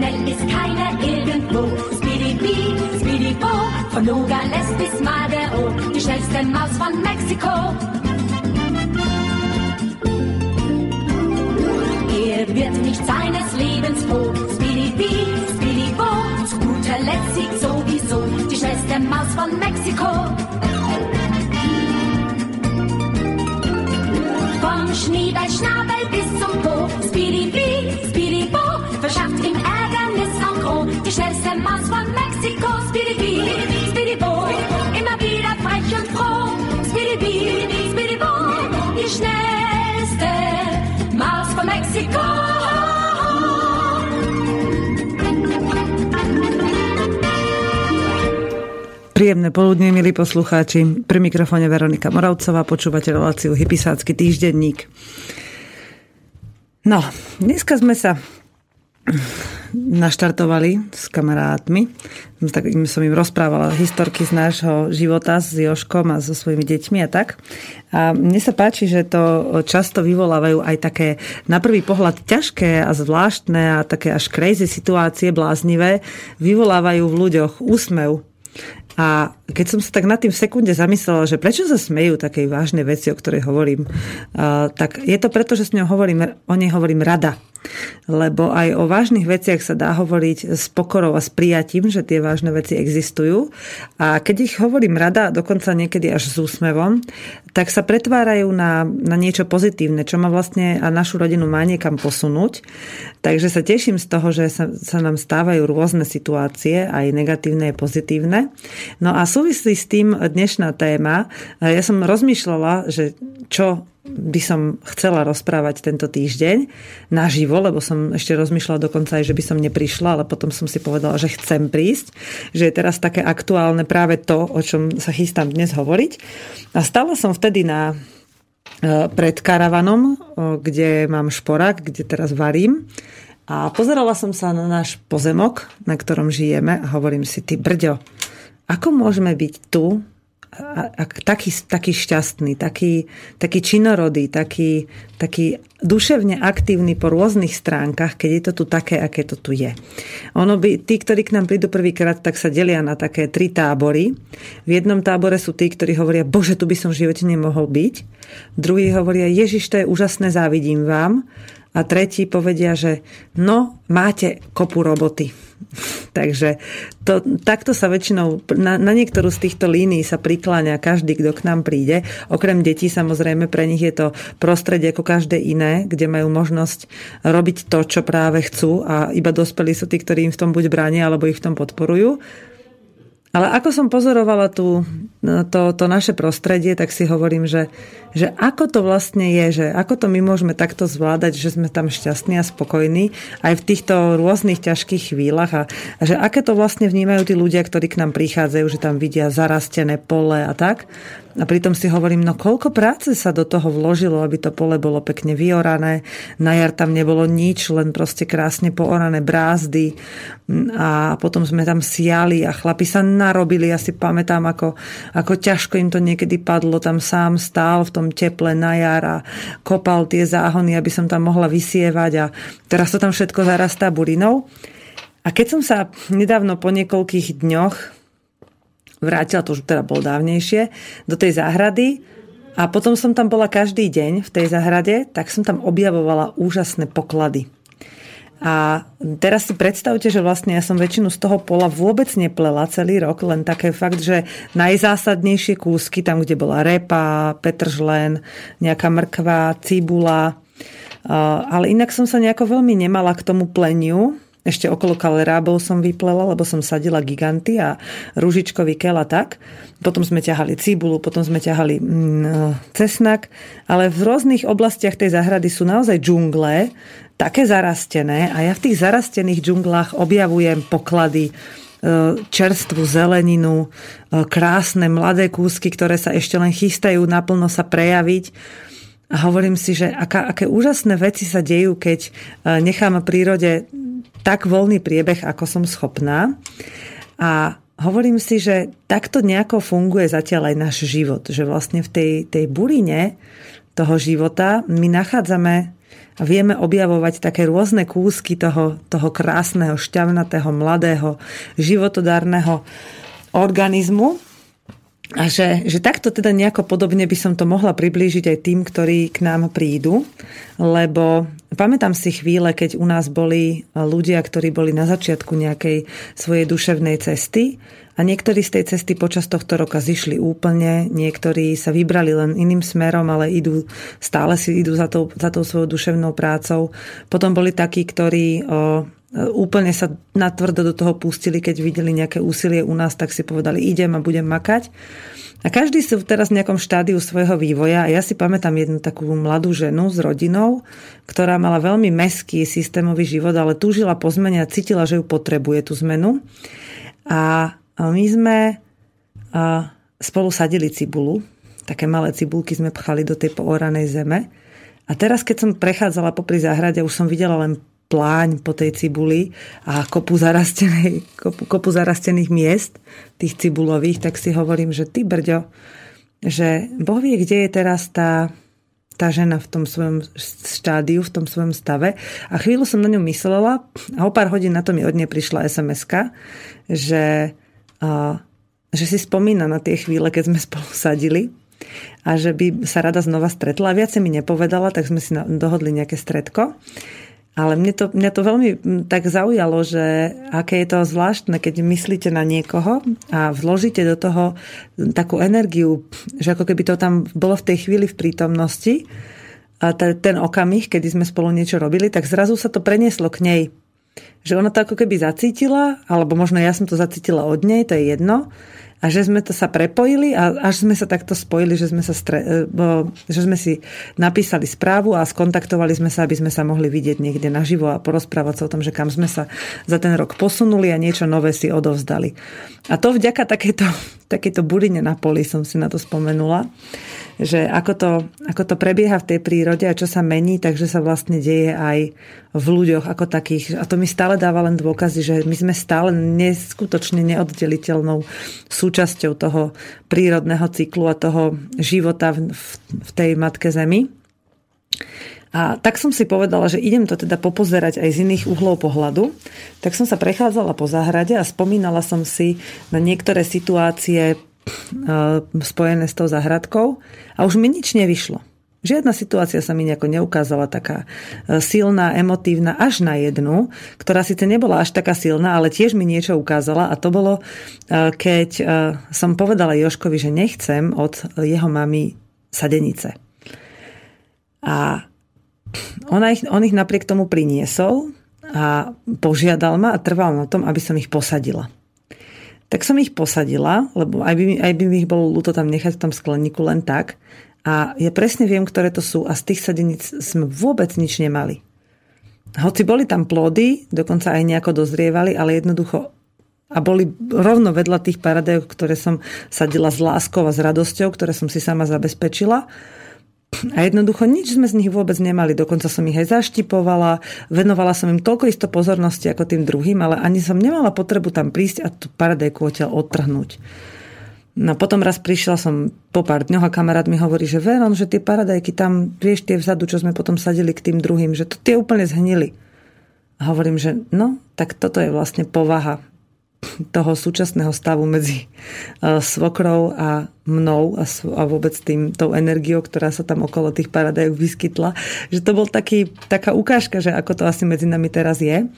schnell ist keiner irgendwo. Speedy Speedy Bo, von Nogales bis Madero, die schnellste Maus von Mexiko. Er wird nicht seines Lebens froh. Speedy Speedy Bo, zu guter Letzt siegt sowieso die schnellste Maus von Mexiko. Vom Schniebelschnabel bis zum Po, Speedy Bee, schnellste Maus von Mexiko. Príjemné poludne, milí poslucháči. Pri mikrofóne Veronika Moravcová, počúvate reláciu Hypisácky týždenník. No, dneska sme sa naštartovali s kamarátmi. Tak som im rozprávala historky z nášho života s Joškom a so svojimi deťmi a tak. A mne sa páči, že to často vyvolávajú aj také na prvý pohľad ťažké a zvláštne a také až crazy situácie, bláznivé, vyvolávajú v ľuďoch úsmev a keď som sa tak na tým v sekunde zamyslela, že prečo sa smejú takej vážnej veci, o ktorej hovorím, tak je to preto, že s ňou hovorím, o nej hovorím rada. Lebo aj o vážnych veciach sa dá hovoriť s pokorou a s prijatím, že tie vážne veci existujú. A keď ich hovorím rada, dokonca niekedy až s úsmevom, tak sa pretvárajú na, na niečo pozitívne, čo ma vlastne a našu rodinu má niekam posunúť. Takže sa teším z toho, že sa, sa nám stávajú rôzne situácie, aj negatívne, aj pozitívne. No a súvislí s tým dnešná téma. Ja som rozmýšľala, že čo by som chcela rozprávať tento týždeň naživo, lebo som ešte rozmýšľala dokonca aj, že by som neprišla, ale potom som si povedala, že chcem prísť, že je teraz také aktuálne práve to, o čom sa chystám dnes hovoriť. A stala som vtedy na e, pred karavanom, kde mám šporák, kde teraz varím. A pozerala som sa na náš pozemok, na ktorom žijeme a hovorím si, ty brďo, ako môžeme byť tu a, a, taký, taký šťastný, taký, taký činorodý, taký, taký duševne aktívny po rôznych stránkach, keď je to tu také, aké to tu je. Ono by, tí, ktorí k nám prídu prvýkrát, tak sa delia na také tri tábory. V jednom tábore sú tí, ktorí hovoria, bože, tu by som v živote nemohol byť. Druhí hovoria, Ježiš, to je úžasné, závidím vám. A tretí povedia, že no, máte kopu roboty Takže to, takto sa väčšinou, na, na niektorú z týchto línií sa prikláňa každý, kto k nám príde. Okrem detí samozrejme, pre nich je to prostredie ako každé iné, kde majú možnosť robiť to, čo práve chcú a iba dospelí sú tí, ktorí im v tom buď bránia, alebo ich v tom podporujú. Ale ako som pozorovala tú, no, to, to naše prostredie, tak si hovorím, že, že ako to vlastne je, že ako to my môžeme takto zvládať, že sme tam šťastní a spokojní aj v týchto rôznych ťažkých chvíľach a, a že aké to vlastne vnímajú tí ľudia, ktorí k nám prichádzajú, že tam vidia zarastené pole a tak. A pritom si hovorím, no koľko práce sa do toho vložilo, aby to pole bolo pekne vyorané. Na jar tam nebolo nič, len proste krásne poorané brázdy. A potom sme tam siali a chlapi sa narobili. Ja si pamätám, ako, ako ťažko im to niekedy padlo. Tam sám stál v tom teple na jar a kopal tie záhony, aby som tam mohla vysievať. A teraz to tam všetko zarastá burinou. A keď som sa nedávno po niekoľkých dňoch vrátila, to už teda bolo dávnejšie, do tej záhrady. A potom som tam bola každý deň v tej záhrade, tak som tam objavovala úžasné poklady. A teraz si predstavte, že vlastne ja som väčšinu z toho pola vôbec neplela celý rok, len také fakt, že najzásadnejšie kúsky, tam, kde bola repa, petržlen, nejaká mrkva, cibula, ale inak som sa nejako veľmi nemala k tomu pleniu, ešte okolo kalerábov som vyplela, lebo som sadila giganty a rúžičkový kel a tak. Potom sme ťahali cibulu, potom sme ťahali mm, cesnak, ale v rôznych oblastiach tej záhrady sú naozaj džungle, také zarastené a ja v tých zarastených džunglách objavujem poklady e, čerstvú zeleninu, e, krásne mladé kúsky, ktoré sa ešte len chystajú naplno sa prejaviť. A hovorím si, že aká, aké úžasné veci sa dejú, keď e, necháme prírode tak voľný priebeh, ako som schopná. A hovorím si, že takto nejako funguje zatiaľ aj náš život. Že vlastne v tej, tej burine toho života my nachádzame a vieme objavovať také rôzne kúsky toho, toho krásneho, šťavnatého, mladého, životodárneho organizmu. A že, že takto teda nejako podobne by som to mohla priblížiť aj tým, ktorí k nám prídu, lebo pamätám si chvíle, keď u nás boli ľudia, ktorí boli na začiatku nejakej svojej duševnej cesty a niektorí z tej cesty počas tohto roka zišli úplne, niektorí sa vybrali len iným smerom, ale idú, stále si idú za tou, za tou svojou duševnou prácou. Potom boli takí, ktorí o, úplne sa natvrdo do toho pustili, keď videli nejaké úsilie u nás, tak si povedali, idem a budem makať. A každý sú teraz v nejakom štádiu svojho vývoja. A ja si pamätám jednu takú mladú ženu s rodinou, ktorá mala veľmi meský systémový život, ale túžila po zmene a cítila, že ju potrebuje tú zmenu. A my sme spolu sadili cibulu, také malé cibulky sme pchali do tej pooranej zeme. A teraz, keď som prechádzala popri záhrade, už som videla len pláň po tej cibuli a kopu, zarastenej, kopu, kopu zarastených miest, tých cibulových, tak si hovorím, že ty brďo, že Boh vie, kde je teraz tá, tá žena v tom svojom štádiu, v tom svojom stave. A chvíľu som na ňu myslela a o pár hodín na to mi od nej prišla sms že a, že si spomína na tie chvíle, keď sme spolu sadili a že by sa rada znova stretla. A viac mi nepovedala, tak sme si dohodli nejaké stredko. Ale mne to, mňa to veľmi tak zaujalo, že aké je to zvláštne, keď myslíte na niekoho a vložíte do toho takú energiu, že ako keby to tam bolo v tej chvíli v prítomnosti, a ten okamih, kedy sme spolu niečo robili, tak zrazu sa to prenieslo k nej. Že ona to ako keby zacítila, alebo možno ja som to zacítila od nej, to je jedno, a že sme to sa prepojili a až sme sa takto spojili, že sme, sa stre, e, že sme si napísali správu a skontaktovali sme sa, aby sme sa mohli vidieť niekde naživo a porozprávať sa o tom, že kam sme sa za ten rok posunuli a niečo nové si odovzdali. A to vďaka takéto, takéto buline na poli som si na to spomenula že ako to, ako to prebieha v tej prírode a čo sa mení, takže sa vlastne deje aj v ľuďoch ako takých. A to mi stále dáva len dôkazy, že my sme stále neskutočne neoddeliteľnou súčasťou toho prírodného cyklu a toho života v, v, tej Matke Zemi. A tak som si povedala, že idem to teda popozerať aj z iných uhlov pohľadu. Tak som sa prechádzala po záhrade a spomínala som si na niektoré situácie E, spojené s tou zahradkou a už mi nič nevyšlo. Žiadna situácia sa mi nejako neukázala taká e, silná, emotívna, až na jednu, ktorá síce nebola až taká silná, ale tiež mi niečo ukázala a to bolo, e, keď som povedala Joškovi, že nechcem od jeho mamy sadenice. A on ich, on ich napriek tomu priniesol a požiadal ma a trval na tom, aby som ich posadila. Tak som ich posadila, lebo aj by, aj by mi ich bolo ľúto tam nechať v tom skleníku len tak. A ja presne viem, ktoré to sú a z tých sadeníc sme vôbec nič nemali. Hoci boli tam plody, dokonca aj nejako dozrievali, ale jednoducho a boli rovno vedľa tých paradajok, ktoré som sadila s láskou a s radosťou, ktoré som si sama zabezpečila. A jednoducho nič sme z nich vôbec nemali. Dokonca som ich aj zaštipovala, venovala som im toľko isto pozornosti ako tým druhým, ale ani som nemala potrebu tam prísť a tú paradajku odtiaľ odtrhnúť. No potom raz prišla som po pár dňoch a kamarát mi hovorí, že Veron, že tie paradajky tam, vieš, tie vzadu, čo sme potom sadili k tým druhým, že to tie úplne zhnili. A hovorím, že no, tak toto je vlastne povaha toho súčasného stavu medzi e, svokrou a mnou a, a vôbec tým, tou energiou, ktorá sa tam okolo tých paradajok vyskytla. Že to bol taký, taká ukážka, že ako to asi medzi nami teraz je.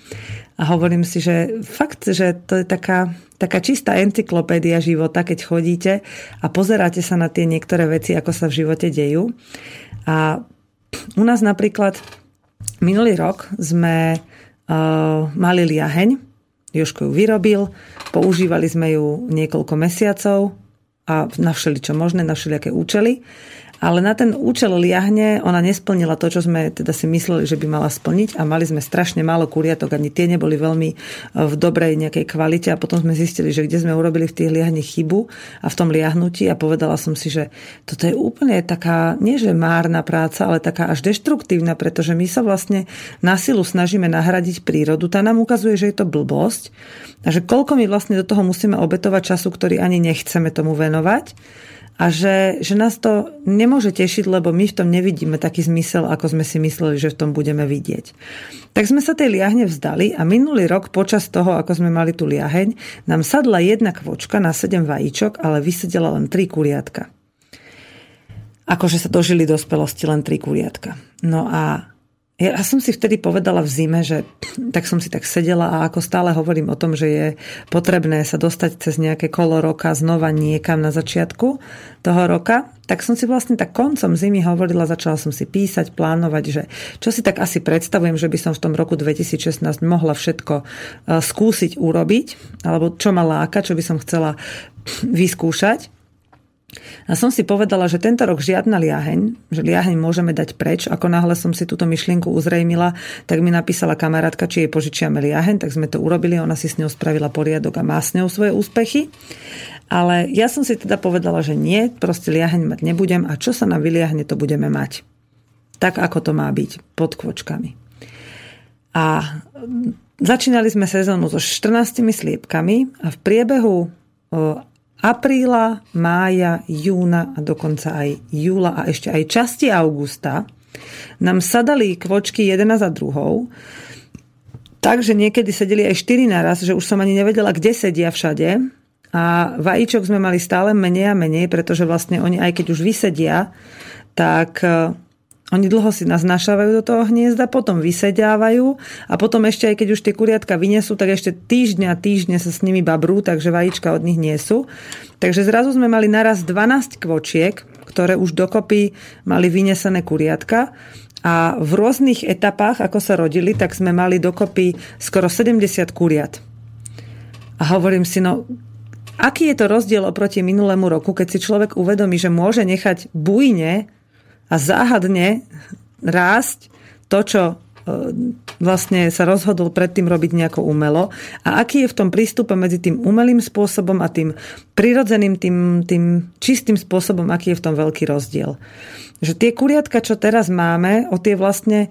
A hovorím si, že fakt, že to je taká, taká čistá encyklopédia života, keď chodíte a pozeráte sa na tie niektoré veci, ako sa v živote dejú. A u nás napríklad minulý rok sme uh, mali liaheň, Joško ju vyrobil, používali sme ju niekoľko mesiacov a na všeličo možné, na všelijaké účely ale na ten účel liahne ona nesplnila to, čo sme teda si mysleli, že by mala splniť a mali sme strašne málo kuriatok, ani tie neboli veľmi e, v dobrej nejakej kvalite a potom sme zistili, že kde sme urobili v tých liahni chybu a v tom liahnutí a povedala som si, že toto je úplne taká, nie že márna práca, ale taká až deštruktívna, pretože my sa vlastne na silu snažíme nahradiť prírodu. Tá nám ukazuje, že je to blbosť a že koľko my vlastne do toho musíme obetovať času, ktorý ani nechceme tomu venovať a že, že nás to nemôže tešiť, lebo my v tom nevidíme taký zmysel, ako sme si mysleli, že v tom budeme vidieť. Tak sme sa tej liahne vzdali a minulý rok počas toho, ako sme mali tú liaheň, nám sadla jedna kvočka na 7 vajíčok, ale vysedela len 3 kuriatka. Akože sa dožili dospelosti len 3 kuriatka. No a ja som si vtedy povedala v zime, že tak som si tak sedela a ako stále hovorím o tom, že je potrebné sa dostať cez nejaké kolo roka znova niekam na začiatku toho roka, tak som si vlastne tak koncom zimy hovorila, začala som si písať, plánovať, že čo si tak asi predstavujem, že by som v tom roku 2016 mohla všetko e, skúsiť urobiť, alebo čo ma láka, čo by som chcela vyskúšať. A som si povedala, že tento rok žiadna liaheň, že liaheň môžeme dať preč. Ako náhle som si túto myšlienku uzrejmila, tak mi napísala kamarátka, či jej požičiame liaheň, tak sme to urobili, ona si s ňou spravila poriadok a má s ňou svoje úspechy. Ale ja som si teda povedala, že nie, proste liaheň mať nebudem a čo sa na vyliahne, to budeme mať. Tak, ako to má byť, pod kvočkami. A začínali sme sezónu so 14 sliepkami a v priebehu apríla, mája, júna a dokonca aj júla a ešte aj časti augusta nám sadali kvočky jedna za druhou. Takže niekedy sedeli aj štyri naraz, že už som ani nevedela, kde sedia všade. A vajíčok sme mali stále menej a menej, pretože vlastne oni aj keď už vysedia, tak oni dlho si naznašavajú do toho hniezda, potom vysediavajú a potom ešte aj keď už tie kuriatka vyniesú, tak ešte týždňa a týždne sa s nimi babrú, takže vajíčka od nich nie sú. Takže zrazu sme mali naraz 12 kvočiek, ktoré už dokopy mali vynesené kuriatka a v rôznych etapách, ako sa rodili, tak sme mali dokopy skoro 70 kuriat. A hovorím si, no aký je to rozdiel oproti minulému roku, keď si človek uvedomí, že môže nechať bujne a záhadne rásť to, čo e, vlastne sa rozhodol predtým robiť nejako umelo a aký je v tom prístupe medzi tým umelým spôsobom a tým prirodzeným, tým, tým čistým spôsobom, aký je v tom veľký rozdiel. Že tie kuriatka, čo teraz máme, o tie vlastne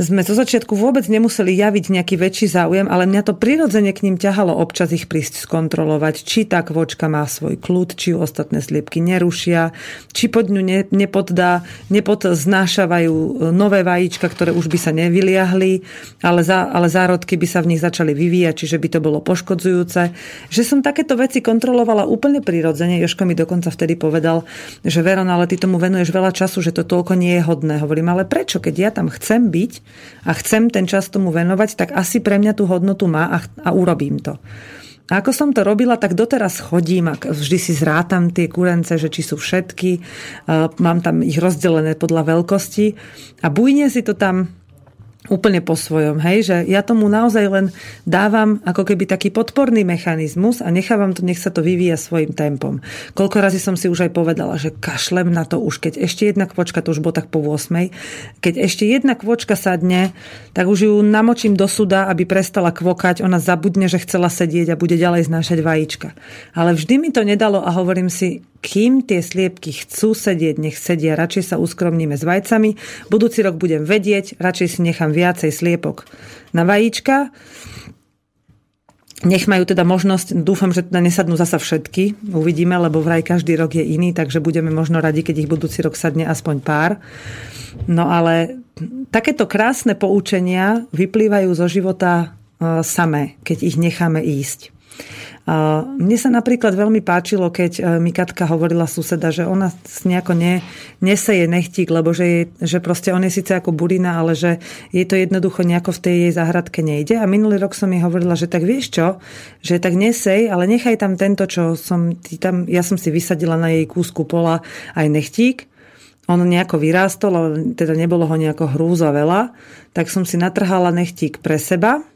sme zo začiatku vôbec nemuseli javiť nejaký väčší záujem, ale mňa to prirodzene k ním ťahalo občas ich prísť skontrolovať, či tá kvočka má svoj kľud, či ju ostatné sliepky nerušia, či pod ňu ne, nepoddá, nepodznášavajú nové vajíčka, ktoré už by sa nevyliahli, ale, za, ale zárodky by sa v nich začali vyvíjať, čiže by to bolo poškodzujúce. Že som takéto veci kontrolovala úplne prirodzene. Joško mi dokonca vtedy povedal, že Veron, ale ty tomu venuješ veľa času, že to toľko nie je hodné. Hovorím, ale prečo? Keď ja tam chcem byť, a chcem ten čas tomu venovať, tak asi pre mňa tú hodnotu má a, a urobím to. A ako som to robila, tak doteraz chodím a vždy si zrátam tie kurence, že či sú všetky. Mám tam ich rozdelené podľa veľkosti a bujne si to tam úplne po svojom, hej, že ja tomu naozaj len dávam ako keby taký podporný mechanizmus a nechávam to, nech sa to vyvíja svojim tempom. Koľko razy som si už aj povedala, že kašlem na to už, keď ešte jedna kvočka, to už bolo tak po 8, keď ešte jedna kvočka sadne, tak už ju namočím do suda, aby prestala kvokať, ona zabudne, že chcela sedieť a bude ďalej znášať vajíčka. Ale vždy mi to nedalo a hovorím si, kým tie sliepky chcú sedieť, nech sedia. Radšej sa uskromníme s vajcami. Budúci rok budem vedieť, radšej si nechám viacej sliepok na vajíčka. Nech majú teda možnosť, dúfam, že teda nesadnú zasa všetky, uvidíme, lebo vraj každý rok je iný, takže budeme možno radi, keď ich budúci rok sadne aspoň pár. No ale takéto krásne poučenia vyplývajú zo života e, samé, keď ich necháme ísť. Mne sa napríklad veľmi páčilo, keď e, mi Katka hovorila suseda, že ona nejako ne, neseje nechtík, lebo že, je, že proste on je síce ako burina, ale že jej to jednoducho nejako v tej jej záhradke nejde. A minulý rok som jej hovorila, že tak vieš čo, že tak nesej, ale nechaj tam tento, čo som tam, ja som si vysadila na jej kúsku pola aj nechtík, on nejako vyrástol, ale teda nebolo ho nejako hrúza veľa, tak som si natrhala nechtík pre seba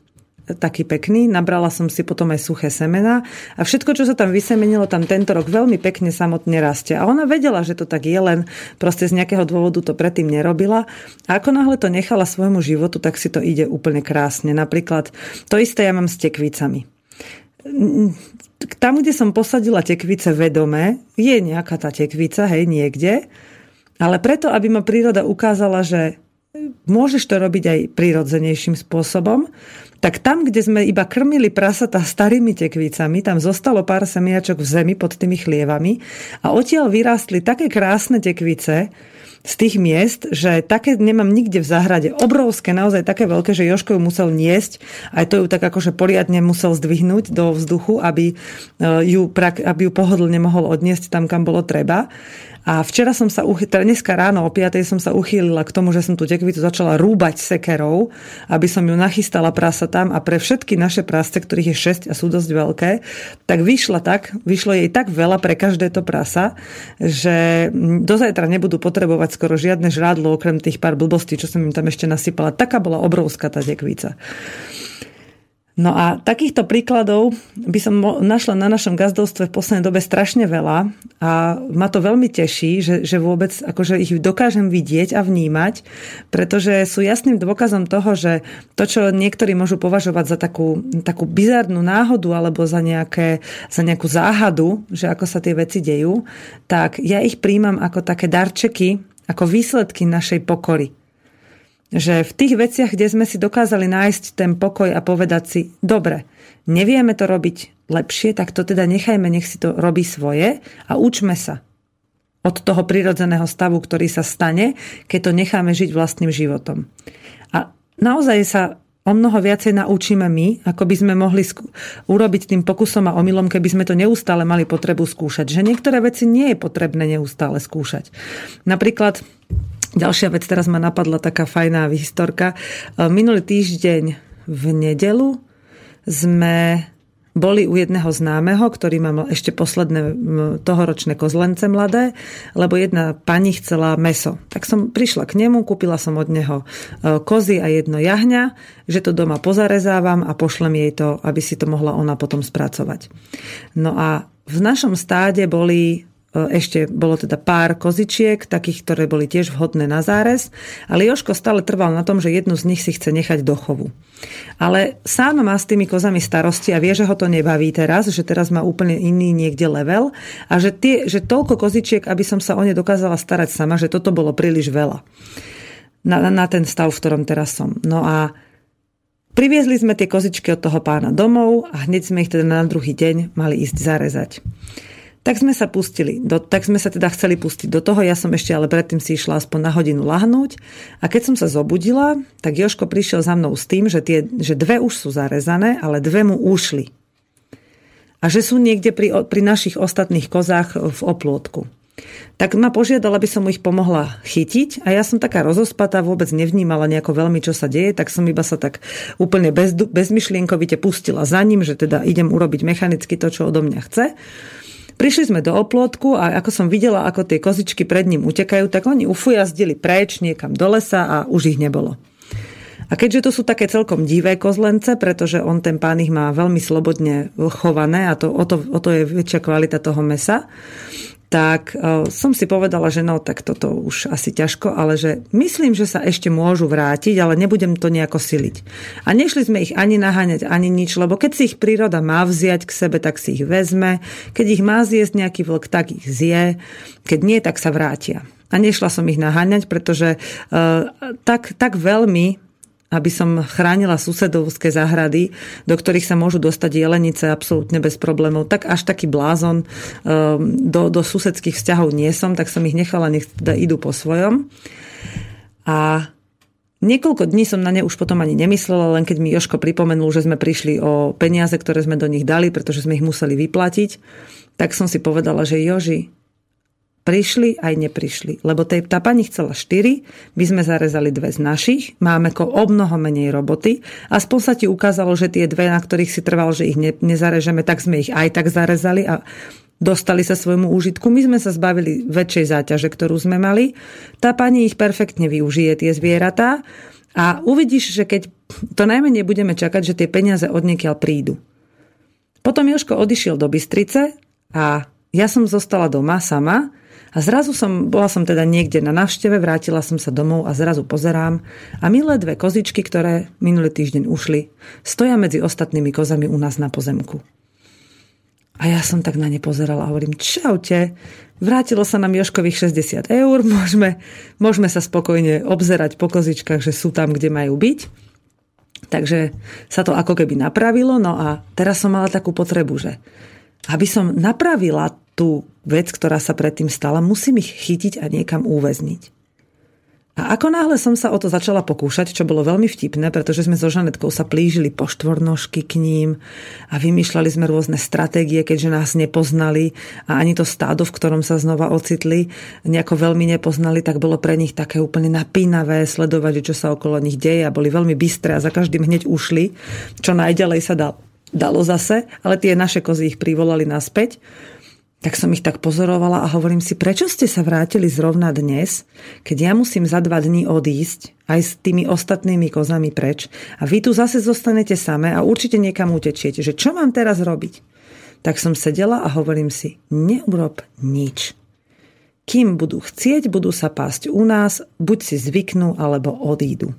taký pekný. Nabrala som si potom aj suché semena a všetko, čo sa tam vysemenilo, tam tento rok veľmi pekne samotne rastie. A ona vedela, že to tak je, len proste z nejakého dôvodu to predtým nerobila. A ako náhle to nechala svojmu životu, tak si to ide úplne krásne. Napríklad to isté ja mám s tekvicami. Tam, kde som posadila tekvice vedome, je nejaká tá tekvica, hej, niekde, ale preto, aby ma príroda ukázala, že môžeš to robiť aj prirodzenejším spôsobom, tak tam, kde sme iba krmili prasata starými tekvicami, tam zostalo pár semiačok v zemi pod tými chlievami a odtiaľ vyrástli také krásne tekvice, z tých miest, že také nemám nikde v záhrade. Obrovské, naozaj také veľké, že Joško ju musel niesť. Aj to ju tak akože poriadne musel zdvihnúť do vzduchu, aby e, ju, aby ju pohodlne mohol odniesť tam, kam bolo treba. A včera som sa, teda dneska ráno o 5. som sa uchýlila k tomu, že som tú tekvitu začala rúbať sekerou, aby som ju nachystala prasa tam a pre všetky naše prasce, ktorých je 6 a sú dosť veľké, tak vyšla tak, vyšlo jej tak veľa pre každé to prasa, že do zajtra nebudú potrebovať skoro žiadne žrádlo, okrem tých pár blbostí, čo som im tam ešte nasypala. Taká bola obrovská tá tekvica. No a takýchto príkladov by som našla na našom gazdovstve v poslednej dobe strašne veľa a ma to veľmi teší, že, že vôbec akože ich dokážem vidieť a vnímať, pretože sú jasným dôkazom toho, že to, čo niektorí môžu považovať za takú, takú bizarnú náhodu alebo za, nejaké, za nejakú záhadu, že ako sa tie veci dejú, tak ja ich príjmam ako také darčeky, ako výsledky našej pokory že v tých veciach, kde sme si dokázali nájsť ten pokoj a povedať si, dobre, nevieme to robiť lepšie, tak to teda nechajme, nech si to robí svoje a učme sa od toho prirodzeného stavu, ktorý sa stane, keď to necháme žiť vlastným životom. A naozaj sa o mnoho viacej naučíme my, ako by sme mohli skú- urobiť tým pokusom a omylom, keby sme to neustále mali potrebu skúšať. Že niektoré veci nie je potrebné neustále skúšať. Napríklad Ďalšia vec, teraz ma napadla taká fajná historka. E, minulý týždeň v nedelu sme boli u jedného známeho, ktorý má ešte posledné tohoročné kozlence mladé, lebo jedna pani chcela meso. Tak som prišla k nemu, kúpila som od neho e, kozy a jedno jahňa, že to doma pozarezávam a pošlem jej to, aby si to mohla ona potom spracovať. No a v našom stáde boli ešte bolo teda pár kozičiek, takých, ktoré boli tiež vhodné na zárez, ale Joško stále trval na tom, že jednu z nich si chce nechať do chovu. Ale sám má s tými kozami starosti a vie, že ho to nebaví teraz, že teraz má úplne iný niekde level a že, tie, že toľko kozičiek, aby som sa o ne dokázala starať sama, že toto bolo príliš veľa na, na ten stav, v ktorom teraz som. No a Priviezli sme tie kozičky od toho pána domov a hneď sme ich teda na druhý deň mali ísť zarezať. Tak sme sa pustili, do, tak sme sa teda chceli pustiť do toho, ja som ešte ale predtým si išla aspoň na hodinu lahnúť a keď som sa zobudila, tak Joško prišiel za mnou s tým, že, tie, že dve už sú zarezané, ale dve mu ušli. A že sú niekde pri, pri našich ostatných kozách v oplôtku. Tak ma požiadala, aby som ich pomohla chytiť a ja som taká rozospatá, vôbec nevnímala nejako veľmi, čo sa deje, tak som iba sa tak úplne bez, bezmyšlienkovite pustila za ním, že teda idem urobiť mechanicky to, čo odo mňa chce. Prišli sme do oplotku a ako som videla, ako tie kozičky pred ním utekajú, tak oni ufujazdili preč niekam do lesa a už ich nebolo. A keďže to sú také celkom divé kozlence, pretože on ten pán ich má veľmi slobodne chované a to, o, to, o to je väčšia kvalita toho mesa, tak e, som si povedala, že no, tak toto už asi ťažko, ale že myslím, že sa ešte môžu vrátiť, ale nebudem to nejako siliť. A nešli sme ich ani naháňať, ani nič, lebo keď si ich príroda má vziať k sebe, tak si ich vezme. Keď ich má zjesť nejaký vlk, tak ich zje. Keď nie, tak sa vrátia. A nešla som ich naháňať, pretože uh, tak, tak veľmi aby som chránila susedovské záhrady, do ktorých sa môžu dostať jelenice absolútne bez problémov. Tak až taký blázon ehm, do, do susedských vzťahov nie som, tak som ich nechala, nech teda idú po svojom. A Niekoľko dní som na ne už potom ani nemyslela, len keď mi Joško pripomenul, že sme prišli o peniaze, ktoré sme do nich dali, pretože sme ich museli vyplatiť, tak som si povedala, že Joži, prišli aj neprišli. Lebo tej, tá pani chcela 4, my sme zarezali dve z našich, máme ko o mnoho menej roboty. Aspoň sa ti ukázalo, že tie dve, na ktorých si trval, že ich ne, nezarežeme, tak sme ich aj tak zarezali a dostali sa svojmu úžitku. My sme sa zbavili väčšej záťaže, ktorú sme mali. Tá pani ich perfektne využije, tie zvieratá. A uvidíš, že keď to najmenej budeme čakať, že tie peniaze odniekiaľ prídu. Potom Joško odišiel do Bystrice a ja som zostala doma sama a zrazu som, bola som teda niekde na návšteve, vrátila som sa domov a zrazu pozerám a milé dve kozičky, ktoré minulý týždeň ušli, stoja medzi ostatnými kozami u nás na pozemku. A ja som tak na ne pozerala a hovorím, čaute, vrátilo sa nám Joškových 60 eur, môžeme, môžeme sa spokojne obzerať po kozičkách, že sú tam, kde majú byť. Takže sa to ako keby napravilo, no a teraz som mala takú potrebu, že aby som napravila tú vec, ktorá sa predtým stala, musím ich chytiť a niekam uväzniť. A ako náhle som sa o to začala pokúšať, čo bolo veľmi vtipné, pretože sme so Žanetkou sa plížili po štvornožky k ním a vymýšľali sme rôzne stratégie, keďže nás nepoznali a ani to stádo, v ktorom sa znova ocitli, nejako veľmi nepoznali, tak bolo pre nich také úplne napínavé sledovať, čo sa okolo nich deje a boli veľmi bystré a za každým hneď ušli, čo najďalej sa dal, dalo zase, ale tie naše kozy ich privolali naspäť tak som ich tak pozorovala a hovorím si, prečo ste sa vrátili zrovna dnes, keď ja musím za dva dní odísť aj s tými ostatnými kozami preč a vy tu zase zostanete samé a určite niekam utečiete, že čo mám teraz robiť? Tak som sedela a hovorím si, neurob nič. Kým budú chcieť, budú sa pásť u nás, buď si zvyknú, alebo odídu.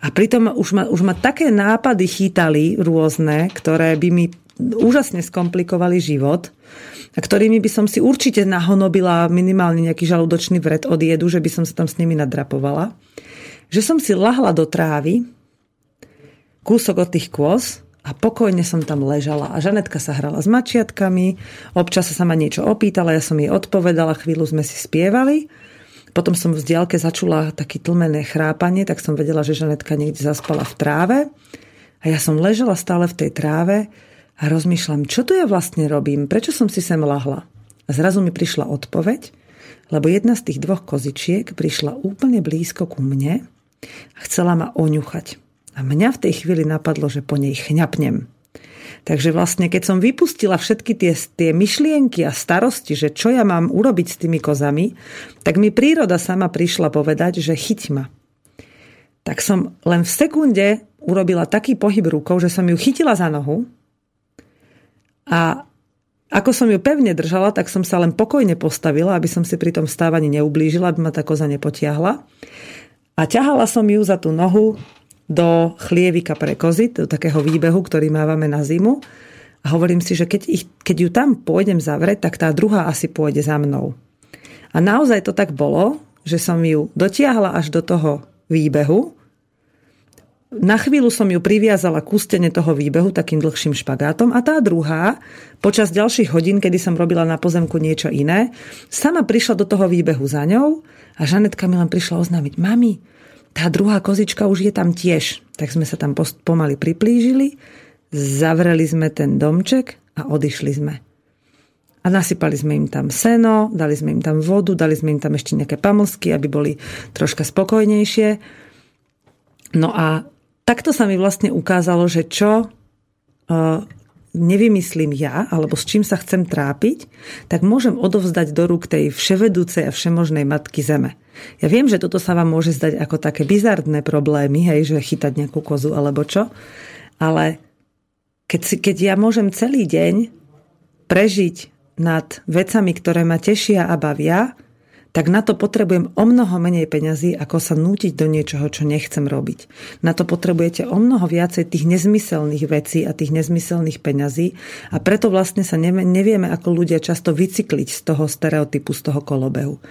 A pritom už ma, už ma také nápady chytali rôzne, ktoré by mi úžasne skomplikovali život a ktorými by som si určite nahonobila minimálne nejaký žalúdočný vred od jedu, že by som sa tam s nimi nadrapovala. Že som si lahla do trávy, kúsok od tých kôz a pokojne som tam ležala. A Žanetka sa hrala s mačiatkami, občas sa ma niečo opýtala, ja som jej odpovedala, chvíľu sme si spievali. Potom som v diálke začula také tlmené chrápanie, tak som vedela, že Žanetka niekde zaspala v tráve. A ja som ležela stále v tej tráve a rozmýšľam, čo tu ja vlastne robím, prečo som si sem lahla. A zrazu mi prišla odpoveď, lebo jedna z tých dvoch kozičiek prišla úplne blízko ku mne a chcela ma oňuchať. A mňa v tej chvíli napadlo, že po nej chňapnem. Takže vlastne, keď som vypustila všetky tie, tie myšlienky a starosti, že čo ja mám urobiť s tými kozami, tak mi príroda sama prišla povedať, že chyť ma. Tak som len v sekunde urobila taký pohyb rukou, že som ju chytila za nohu a ako som ju pevne držala, tak som sa len pokojne postavila, aby som si pri tom stávaní neublížila, aby ma tá koza nepotiahla. A ťahala som ju za tú nohu do chlievika pre kozy, do takého výbehu, ktorý mávame na zimu. A hovorím si, že keď, ich, keď ju tam pôjdem zavrieť, tak tá druhá asi pôjde za mnou. A naozaj to tak bolo, že som ju dotiahla až do toho výbehu na chvíľu som ju priviazala k ústene toho výbehu takým dlhším špagátom a tá druhá, počas ďalších hodín, kedy som robila na pozemku niečo iné, sama prišla do toho výbehu za ňou a Žanetka mi len prišla oznámiť, mami, tá druhá kozička už je tam tiež. Tak sme sa tam pomaly priplížili, zavreli sme ten domček a odišli sme. A nasypali sme im tam seno, dali sme im tam vodu, dali sme im tam ešte nejaké pamlsky, aby boli troška spokojnejšie. No a takto sa mi vlastne ukázalo, že čo uh, nevymyslím ja, alebo s čím sa chcem trápiť, tak môžem odovzdať do rúk tej vševedúcej a všemožnej matky zeme. Ja viem, že toto sa vám môže zdať ako také bizardné problémy, hej, že chytať nejakú kozu alebo čo, ale keď, si, keď ja môžem celý deň prežiť nad vecami, ktoré ma tešia a bavia, tak na to potrebujem o mnoho menej peňazí, ako sa nútiť do niečoho, čo nechcem robiť. Na to potrebujete o mnoho viacej tých nezmyselných vecí a tých nezmyselných peňazí a preto vlastne sa nevieme ako ľudia často vycykliť z toho stereotypu, z toho kolobehu.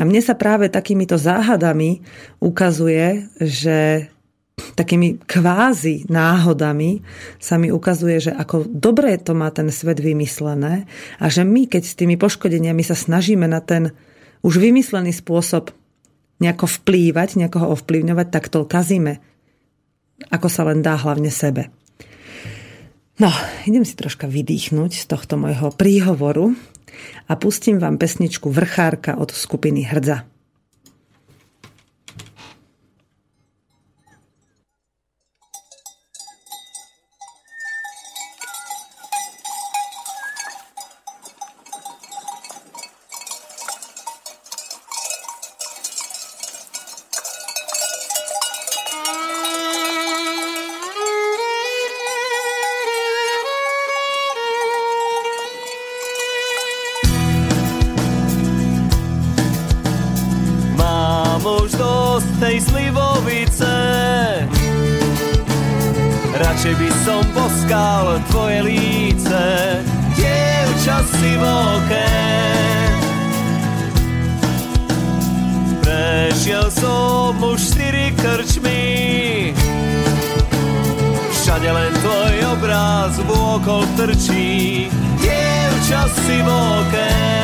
A mne sa práve takýmito záhadami ukazuje, že takými kvázi náhodami sa mi ukazuje, že ako dobre to má ten svet vymyslené a že my, keď s tými poškodeniami sa snažíme na ten už vymyslený spôsob nejako vplývať, nejako ho ovplyvňovať, tak to kazíme, ako sa len dá hlavne sebe. No, idem si troška vydýchnuť z tohto môjho príhovoru a pustím vám pesničku Vrchárka od skupiny Hrdza. Radšej by som poskal tvoje líce, dievča voké. Prešiel som už štyri krčmy, všade len tvoj obraz vôkol trčí, dievča voké.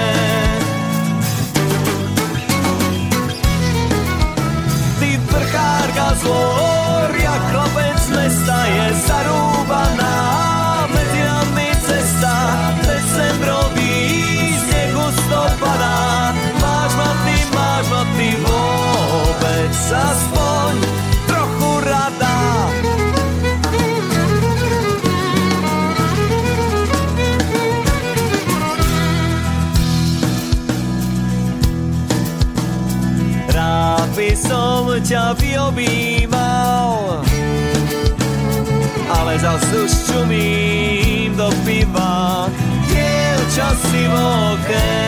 Vrchárka z hôr, jak chlapec mesta je zarúbaná, ťa vyobímal, ale zas už čumím do piva, dievča si voké.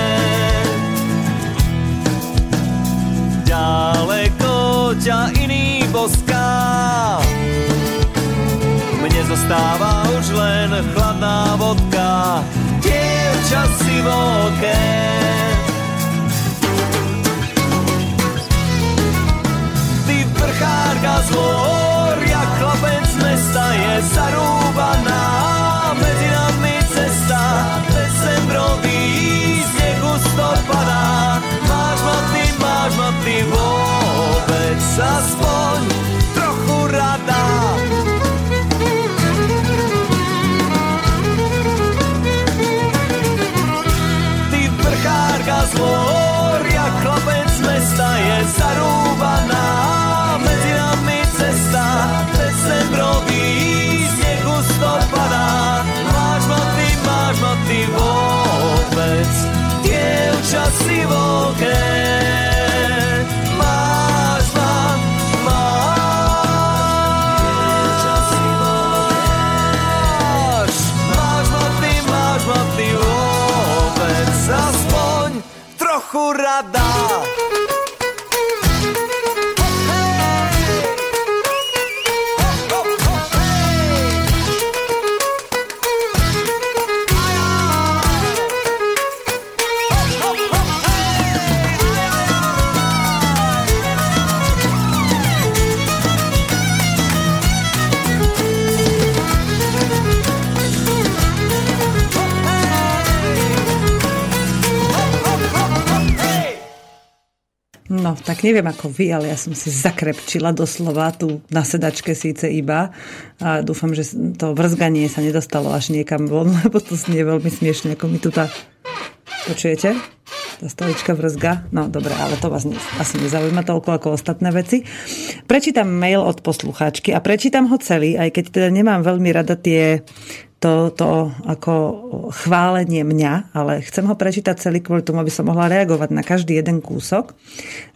Ďaleko ťa iný boská, mne zostáva už len chladná vodka, dievča si voké. Ty z jak chlapec z mesta je zarúbaná. Medzi nami cesta, decembrový sneh gusto padá. Máš ma ty, máš ma ty vôbec aspoň вода. Neviem ako vy, ale ja som si zakrepčila doslova tu na sedačke síce iba a dúfam, že to vrzganie sa nedostalo až niekam von, lebo to znie veľmi smiešne, ako mi tu tá... Počujete? Tá stolička vrzga? No, dobre, ale to vás asi nezaujíma toľko ako ostatné veci. Prečítam mail od poslucháčky a prečítam ho celý, aj keď teda nemám veľmi rada tie to, to ako chválenie mňa, ale chcem ho prečítať celý kvôli tomu, aby som mohla reagovať na každý jeden kúsok.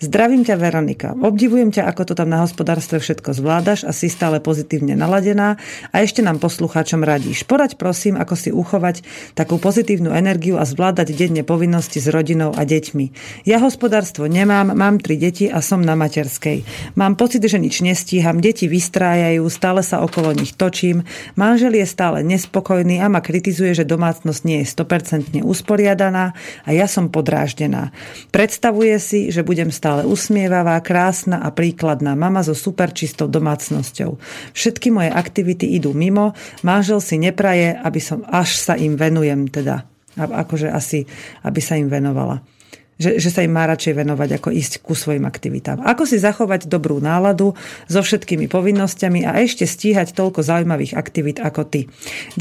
Zdravím ťa, Veronika. Obdivujem ťa, ako to tam na hospodárstve všetko zvládaš a si stále pozitívne naladená a ešte nám poslucháčom radíš. Poraď prosím, ako si uchovať takú pozitívnu energiu a zvládať denne povinnosti s rodinou a deťmi. Ja hospodárstvo nemám, mám tri deti a som na materskej. Mám pocit, že nič nestíham, deti vystrájajú, stále sa okolo nich točím, manžel je stále nespokojný nespokojný a ma kritizuje, že domácnosť nie je 100% usporiadaná a ja som podráždená. Predstavuje si, že budem stále usmievavá, krásna a príkladná mama so super čistou domácnosťou. Všetky moje aktivity idú mimo, manžel si nepraje, aby som až sa im venujem teda. Akože asi, aby sa im venovala že, že sa im má radšej venovať, ako ísť ku svojim aktivitám. Ako si zachovať dobrú náladu so všetkými povinnosťami a ešte stíhať toľko zaujímavých aktivít ako ty.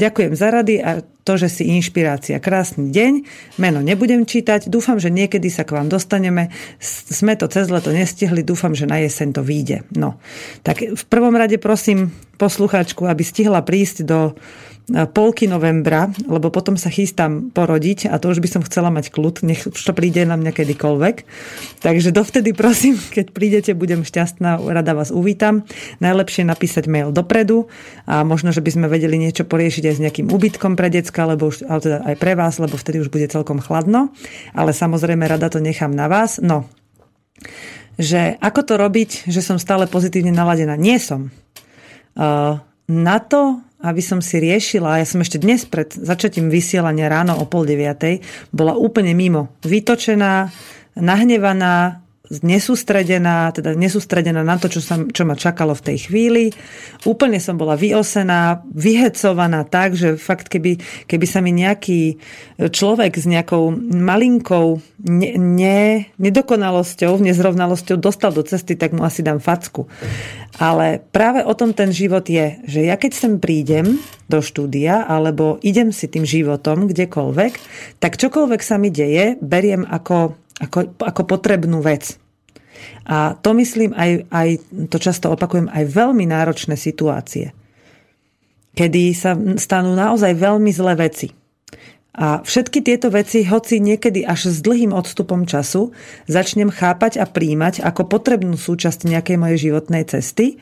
Ďakujem za rady a to, že si inšpirácia. Krásny deň, meno nebudem čítať, dúfam, že niekedy sa k vám dostaneme. Sme to cez leto nestihli, dúfam, že na jeseň to vyjde. No, tak v prvom rade prosím poslucháčku, aby stihla prísť do polky novembra, lebo potom sa chystám porodiť a to už by som chcela mať kľud, nech to príde na mňa kedykoľvek. Takže dovtedy prosím, keď prídete, budem šťastná, rada vás uvítam. Najlepšie napísať mail dopredu a možno, že by sme vedeli niečo poriešiť aj s nejakým ubytkom pre decka, lebo už, ale teda aj pre vás, lebo vtedy už bude celkom chladno. Ale samozrejme rada to nechám na vás. No, že ako to robiť, že som stále pozitívne naladená. Nie som. Uh, na to aby som si riešila, ja som ešte dnes pred začatím vysielania ráno o pol deviatej, bola úplne mimo. Vytočená, nahnevaná, nesústredená, teda nesústredená na to, čo, sa, čo ma čakalo v tej chvíli. Úplne som bola vyosená, vyhecovaná tak, že fakt keby, keby sa mi nejaký človek s nejakou malinkou ne, ne, nedokonalosťou, nezrovnalosťou dostal do cesty, tak mu asi dám facku. Ale práve o tom ten život je, že ja keď sem prídem do štúdia alebo idem si tým životom kdekoľvek, tak čokoľvek sa mi deje, beriem ako ako, ako potrebnú vec. A to myslím aj, aj, to často opakujem, aj veľmi náročné situácie, kedy sa stanú naozaj veľmi zlé veci. A všetky tieto veci, hoci niekedy až s dlhým odstupom času, začnem chápať a príjmať ako potrebnú súčasť nejakej mojej životnej cesty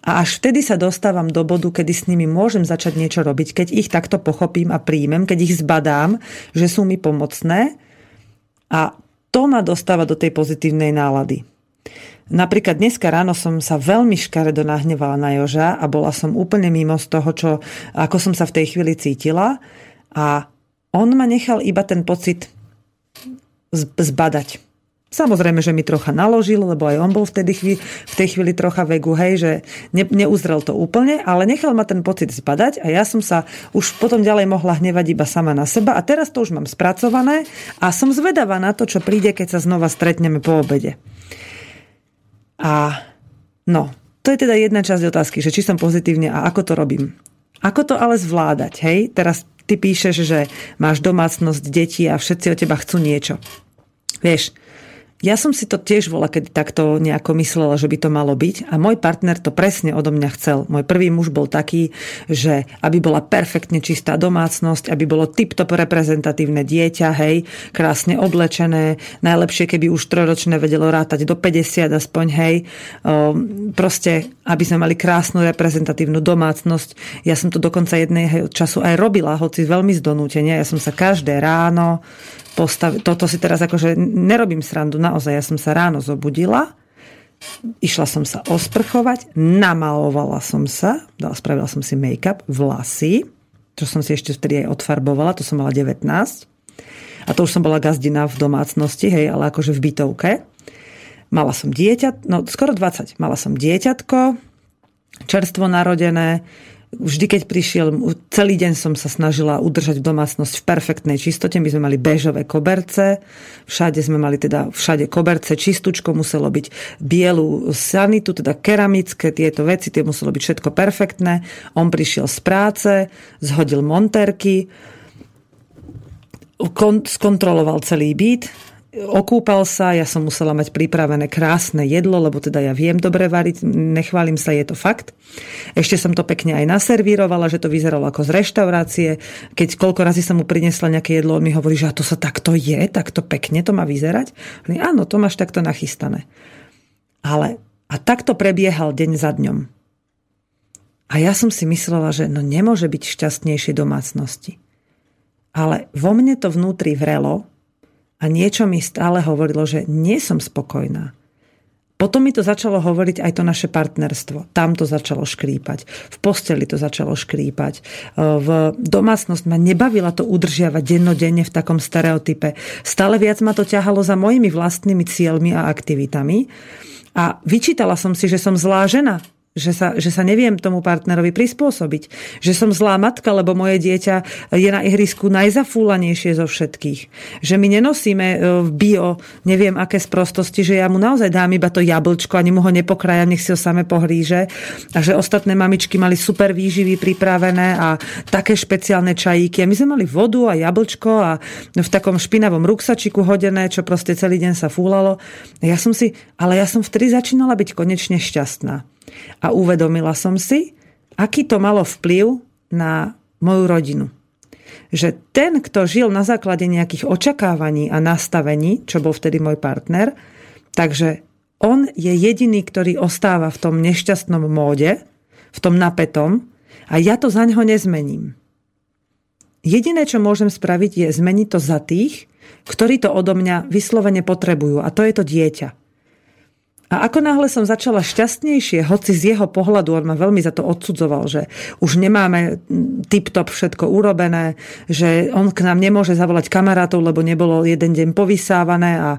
a až vtedy sa dostávam do bodu, kedy s nimi môžem začať niečo robiť, keď ich takto pochopím a príjmem, keď ich zbadám, že sú mi pomocné a to ma dostáva do tej pozitívnej nálady. Napríklad dneska ráno som sa veľmi škaredo nahnevala na Joža a bola som úplne mimo z toho, čo, ako som sa v tej chvíli cítila a on ma nechal iba ten pocit zbadať. Samozrejme, že mi trocha naložil, lebo aj on bol vtedy chvíli, v tej chvíli trocha vegu, hej, že ne, neuzrel to úplne, ale nechal ma ten pocit zbadať a ja som sa už potom ďalej mohla hnevať iba sama na seba a teraz to už mám spracované a som zvedavá na to, čo príde, keď sa znova stretneme po obede. A no, to je teda jedna časť otázky, že či som pozitívne a ako to robím. Ako to ale zvládať, hej? Teraz ty píšeš, že máš domácnosť, deti a všetci od teba chcú niečo. Vieš, ja som si to tiež vola, keď takto nejako myslela, že by to malo byť a môj partner to presne odo mňa chcel. Môj prvý muž bol taký, že aby bola perfektne čistá domácnosť, aby bolo tip-top reprezentatívne dieťa, hej, krásne oblečené, najlepšie, keby už trojročné vedelo rátať do 50 aspoň, hej, proste, aby sme mali krásnu reprezentatívnu domácnosť. Ja som to dokonca jedného času aj robila, hoci veľmi z donútenia. Ja som sa každé ráno postav... Toto si teraz akože nerobím srandu, naozaj. Ja som sa ráno zobudila, išla som sa osprchovať, namalovala som sa, spravila som si make-up, vlasy, čo som si ešte vtedy aj odfarbovala, to som mala 19. A to už som bola gazdina v domácnosti, hej, ale akože v bytovke. Mala som dieťa, no skoro 20. Mala som dieťatko, čerstvo narodené, vždy, keď prišiel, celý deň som sa snažila udržať domácnosť v perfektnej čistote. My sme mali bežové koberce, všade sme mali teda všade koberce, čistúčko muselo byť bielu sanitu, teda keramické, tieto veci, tie muselo byť všetko perfektné. On prišiel z práce, zhodil monterky, skontroloval celý byt, okúpal sa, ja som musela mať pripravené krásne jedlo, lebo teda ja viem dobre variť, nechválim sa, je to fakt. Ešte som to pekne aj naservírovala, že to vyzeralo ako z reštaurácie. Keď koľko razy som mu prinesla nejaké jedlo, on mi hovorí, že a to sa takto je, takto pekne to má vyzerať. Hovorím, áno, to máš takto nachystané. Ale a takto prebiehal deň za dňom. A ja som si myslela, že no nemôže byť šťastnejšie domácnosti. Ale vo mne to vnútri vrelo, a niečo mi stále hovorilo, že nie som spokojná. Potom mi to začalo hovoriť aj to naše partnerstvo. Tam to začalo škrípať. V posteli to začalo škrípať. V domácnosť ma nebavila to udržiavať dennodenne v takom stereotype. Stále viac ma to ťahalo za mojimi vlastnými cieľmi a aktivitami. A vyčítala som si, že som zlá žena, že sa, že sa neviem tomu partnerovi prispôsobiť. Že som zlá matka, lebo moje dieťa je na ihrisku najzafúlanejšie zo všetkých. Že my nenosíme e, v bio neviem aké sprostosti, že ja mu naozaj dám iba to jablčko, ani mu ho nepokrajam, nech si ho same pohríže. A že ostatné mamičky mali super výživy pripravené a také špeciálne čajíky. A my sme mali vodu a jablčko a v takom špinavom ruksačiku hodené, čo proste celý deň sa fúlalo. Ja som si, ale ja som vtedy začínala byť konečne šťastná. A uvedomila som si, aký to malo vplyv na moju rodinu. Že ten, kto žil na základe nejakých očakávaní a nastavení, čo bol vtedy môj partner, takže on je jediný, ktorý ostáva v tom nešťastnom móde, v tom napetom a ja to za ňo nezmením. Jediné, čo môžem spraviť, je zmeniť to za tých, ktorí to odo mňa vyslovene potrebujú a to je to dieťa. A ako náhle som začala šťastnejšie, hoci z jeho pohľadu, on ma veľmi za to odsudzoval, že už nemáme tip-top všetko urobené, že on k nám nemôže zavolať kamarátov, lebo nebolo jeden deň povysávané a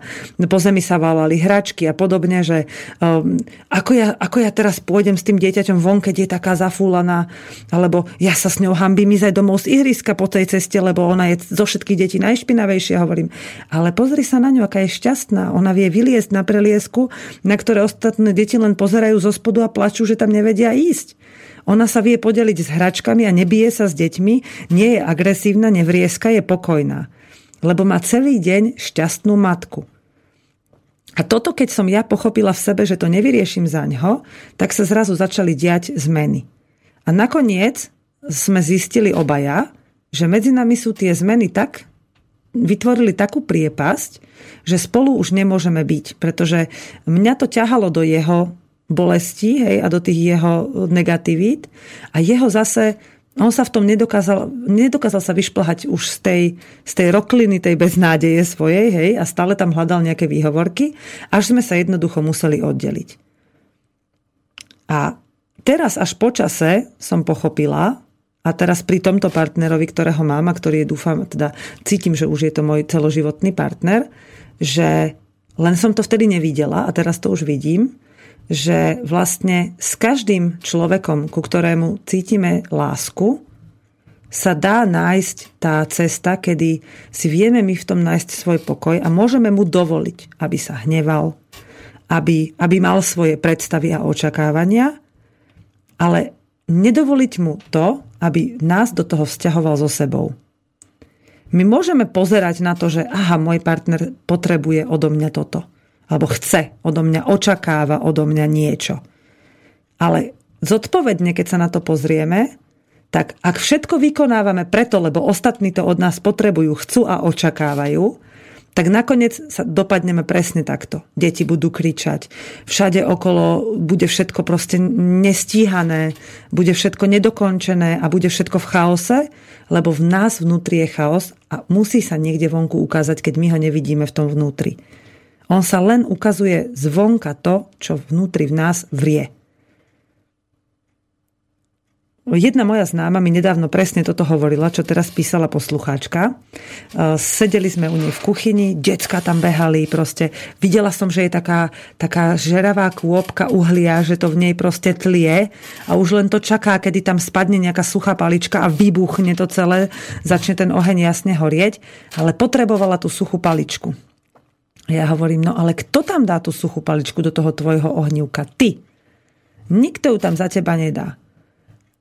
po zemi sa válali hračky a podobne, že um, ako, ja, ako ja teraz pôjdem s tým dieťaťom von, keď je taká zafúlaná, alebo ja sa s ňou hambím ísť aj domov z ihriska po tej ceste, lebo ona je zo všetkých detí najšpinavejšia, hovorím. Ale pozri sa na ňu, aká je šťastná. Ona vie vyliesť na preliesku, na ktoré ostatné deti len pozerajú zo spodu a plačú, že tam nevedia ísť. Ona sa vie podeliť s hračkami a nebije sa s deťmi, nie je agresívna, nevrieska, je pokojná. Lebo má celý deň šťastnú matku. A toto, keď som ja pochopila v sebe, že to nevyrieším za ňo, tak sa zrazu začali diať zmeny. A nakoniec sme zistili obaja, že medzi nami sú tie zmeny tak vytvorili takú priepasť, že spolu už nemôžeme byť, pretože mňa to ťahalo do jeho bolesti hej, a do tých jeho negativít a jeho zase on sa v tom nedokázal, nedokázal sa vyšplhať už z tej, z tej rokliny, tej beznádeje svojej, hej, a stále tam hľadal nejaké výhovorky, až sme sa jednoducho museli oddeliť. A teraz až po čase som pochopila, a teraz pri tomto partnerovi, ktorého mám a ktorý je, dúfam, teda cítim, že už je to môj celoživotný partner, že len som to vtedy nevidela a teraz to už vidím, že vlastne s každým človekom, ku ktorému cítime lásku, sa dá nájsť tá cesta, kedy si vieme my v tom nájsť svoj pokoj a môžeme mu dovoliť, aby sa hneval, aby, aby mal svoje predstavy a očakávania, ale nedovoliť mu to, aby nás do toho vzťahoval so sebou. My môžeme pozerať na to, že aha, môj partner potrebuje odo mňa toto. Alebo chce odo mňa, očakáva odo mňa niečo. Ale zodpovedne, keď sa na to pozrieme, tak ak všetko vykonávame preto, lebo ostatní to od nás potrebujú, chcú a očakávajú, tak nakoniec sa dopadneme presne takto. Deti budú kričať, všade okolo bude všetko proste nestíhané, bude všetko nedokončené a bude všetko v chaose, lebo v nás vnútri je chaos a musí sa niekde vonku ukázať, keď my ho nevidíme v tom vnútri. On sa len ukazuje zvonka to, čo vnútri v nás vrie. Jedna moja známa mi nedávno presne toto hovorila, čo teraz písala poslucháčka. E, sedeli sme u nej v kuchyni, decka tam behali, proste videla som, že je taká, taká žeravá kôpka uhlia, že to v nej proste tlie a už len to čaká, kedy tam spadne nejaká suchá palička a vybuchne to celé, začne ten oheň jasne horieť, ale potrebovala tú suchú paličku. Ja hovorím, no ale kto tam dá tú suchú paličku do toho tvojho ohnívka? Ty. Nikto ju tam za teba nedá.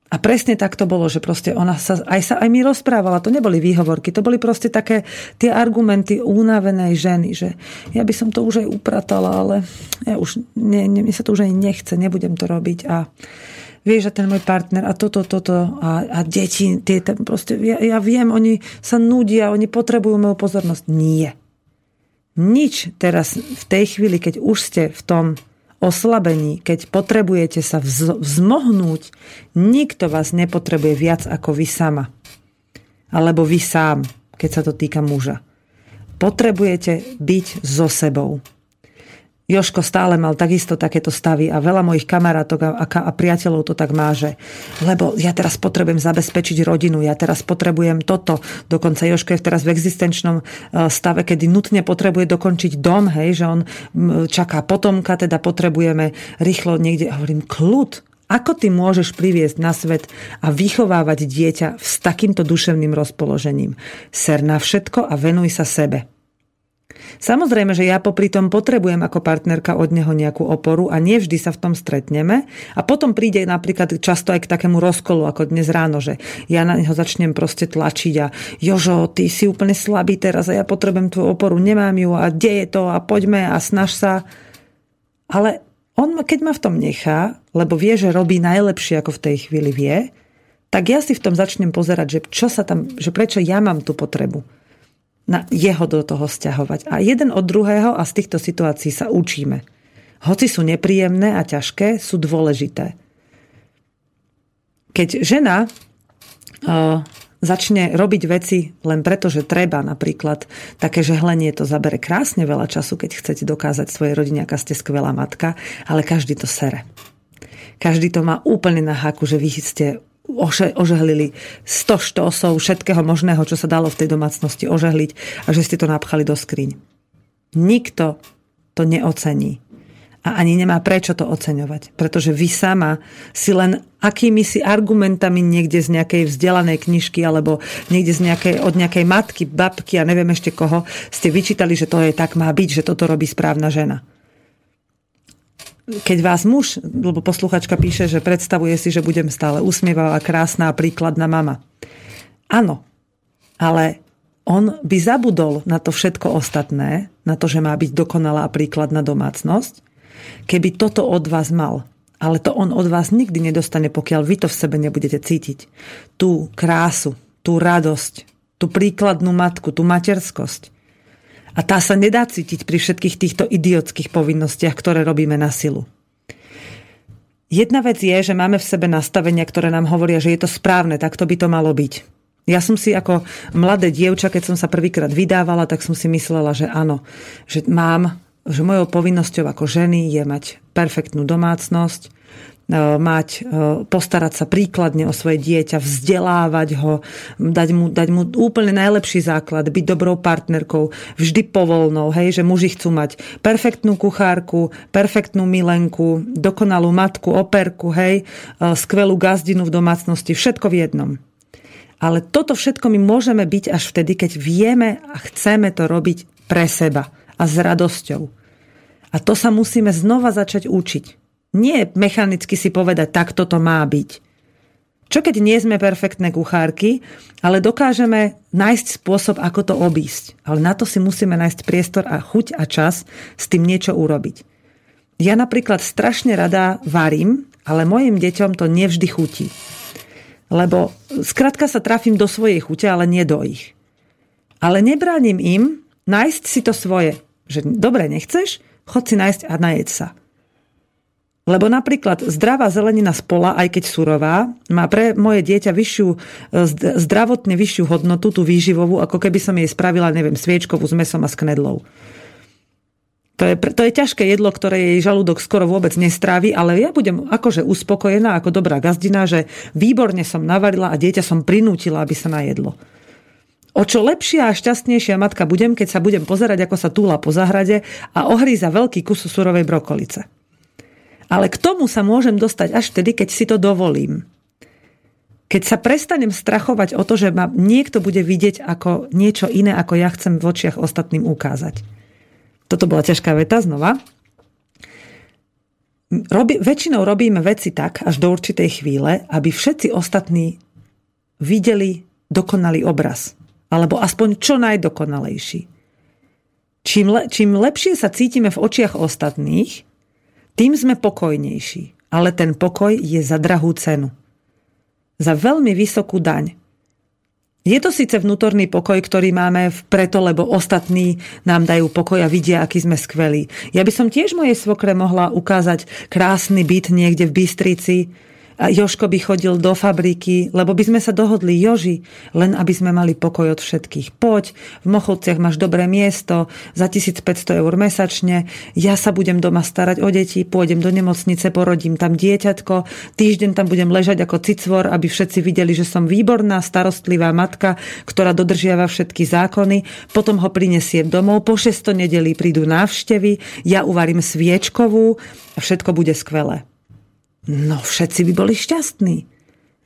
A presne tak to bolo, že proste ona sa, aj sa aj mi rozprávala, to neboli výhovorky, to boli proste také tie argumenty únavenej ženy, že ja by som to už aj upratala, ale ja už, ne, ne, mne sa to už aj nechce, nebudem to robiť a vieš, že ten môj partner a toto, toto a, a deti, tie, proste, ja, ja viem, oni sa nudia, oni potrebujú moju pozornosť. Nie. Nič teraz v tej chvíli, keď už ste v tom oslabení, keď potrebujete sa vzmohnúť, nikto vás nepotrebuje viac ako vy sama. Alebo vy sám, keď sa to týka muža. Potrebujete byť so sebou. Joško stále mal takisto takéto stavy a veľa mojich kamarátok a, a, a priateľov to tak má, že lebo ja teraz potrebujem zabezpečiť rodinu, ja teraz potrebujem toto. Dokonca Joško je teraz v existenčnom e, stave, kedy nutne potrebuje dokončiť dom, hej, že on čaká potomka, teda potrebujeme rýchlo niekde, hovorím, kľud, ako ty môžeš priviesť na svet a vychovávať dieťa s takýmto duševným rozpoložením? Ser na všetko a venuj sa sebe. Samozrejme, že ja popri tom potrebujem ako partnerka od neho nejakú oporu a nevždy sa v tom stretneme. A potom príde napríklad často aj k takému rozkolu, ako dnes ráno, že ja na neho začnem proste tlačiť a Jožo, ty si úplne slabý teraz a ja potrebujem tvoju oporu, nemám ju a deje to a poďme a snaž sa. Ale on, keď ma v tom nechá, lebo vie, že robí najlepšie, ako v tej chvíli vie, tak ja si v tom začnem pozerať, že, čo sa tam, že prečo ja mám tú potrebu na jeho do toho stiahovať. A jeden od druhého a z týchto situácií sa učíme. Hoci sú nepríjemné a ťažké, sú dôležité. Keď žena uh, začne robiť veci len preto, že treba napríklad. Také žehlenie to zabere krásne veľa času, keď chcete dokázať svojej rodine, aká ste skvelá matka, ale každý to sere. Každý to má úplne na haku, že vy ste ožehlili 100 štosov všetkého možného, čo sa dalo v tej domácnosti ožehliť a že ste to napchali do skriň. Nikto to neocení a ani nemá prečo to oceňovať. Pretože vy sama si len akými si argumentami niekde z nejakej vzdelanej knižky alebo niekde z nejakej, od nejakej matky, babky a neviem ešte koho, ste vyčítali, že to je tak má byť, že toto robí správna žena. Keď vás muž, lebo posluchačka píše, že predstavuje si, že budem stále usmievavá, krásna a príkladná mama. Áno, ale on by zabudol na to všetko ostatné, na to, že má byť dokonalá a príkladná domácnosť keby toto od vás mal. Ale to on od vás nikdy nedostane, pokiaľ vy to v sebe nebudete cítiť. Tú krásu, tú radosť, tú príkladnú matku, tú materskosť. A tá sa nedá cítiť pri všetkých týchto idiotských povinnostiach, ktoré robíme na silu. Jedna vec je, že máme v sebe nastavenia, ktoré nám hovoria, že je to správne, tak to by to malo byť. Ja som si ako mladé dievča, keď som sa prvýkrát vydávala, tak som si myslela, že áno, že mám že mojou povinnosťou ako ženy je mať perfektnú domácnosť, mať, e, postarať sa príkladne o svoje dieťa, vzdelávať ho, dať mu, dať mu úplne najlepší základ, byť dobrou partnerkou, vždy povolnou, hej, že muži chcú mať perfektnú kuchárku, perfektnú milenku, dokonalú matku, operku, hej, e, skvelú gazdinu v domácnosti, všetko v jednom. Ale toto všetko my môžeme byť až vtedy, keď vieme a chceme to robiť pre seba a s radosťou. A to sa musíme znova začať učiť. Nie mechanicky si povedať, tak toto má byť. Čo keď nie sme perfektné kuchárky, ale dokážeme nájsť spôsob, ako to obísť. Ale na to si musíme nájsť priestor a chuť a čas s tým niečo urobiť. Ja napríklad strašne rada varím, ale mojim deťom to nevždy chutí. Lebo skrátka sa trafím do svojej chute, ale nie do ich. Ale nebránim im nájsť si to svoje. Že dobre, nechceš? Chod si nájsť a najeď sa. Lebo napríklad zdravá zelenina z pola, aj keď surová, má pre moje dieťa vyššiu, e, zdravotne vyššiu hodnotu, tú výživovú, ako keby som jej spravila, neviem, sviečkovú s mesom a s knedlou. To je, to je ťažké jedlo, ktoré jej žalúdok skoro vôbec nestrávi, ale ja budem akože uspokojená ako dobrá gazdina, že výborne som navarila a dieťa som prinútila, aby sa najedlo. O čo lepšia a šťastnejšia matka budem, keď sa budem pozerať, ako sa túla po zahrade a ohríza veľký kus surovej brokolice. Ale k tomu sa môžem dostať až vtedy, keď si to dovolím. Keď sa prestanem strachovať o to, že ma niekto bude vidieť ako niečo iné, ako ja chcem v očiach ostatným ukázať. Toto bola ťažká veta znova. Robi, väčšinou robíme veci tak, až do určitej chvíle, aby všetci ostatní videli dokonalý obraz alebo aspoň čo najdokonalejší. Čím, le, čím lepšie sa cítime v očiach ostatných, tým sme pokojnejší. Ale ten pokoj je za drahú cenu. Za veľmi vysokú daň. Je to síce vnútorný pokoj, ktorý máme preto, lebo ostatní nám dajú pokoj a vidia, aký sme skvelí. Ja by som tiež mojej svokre mohla ukázať krásny byt niekde v Bystrici, Joško by chodil do fabriky, lebo by sme sa dohodli, Joži, len aby sme mali pokoj od všetkých. Poď, v Mochovciach máš dobré miesto, za 1500 eur mesačne, ja sa budem doma starať o deti, pôjdem do nemocnice, porodím tam dieťatko, týždeň tam budem ležať ako cicvor, aby všetci videli, že som výborná, starostlivá matka, ktorá dodržiava všetky zákony, potom ho prinesiem domov, po 600 nedelí prídu návštevy, ja uvarím sviečkovú a všetko bude skvelé. No všetci by boli šťastní.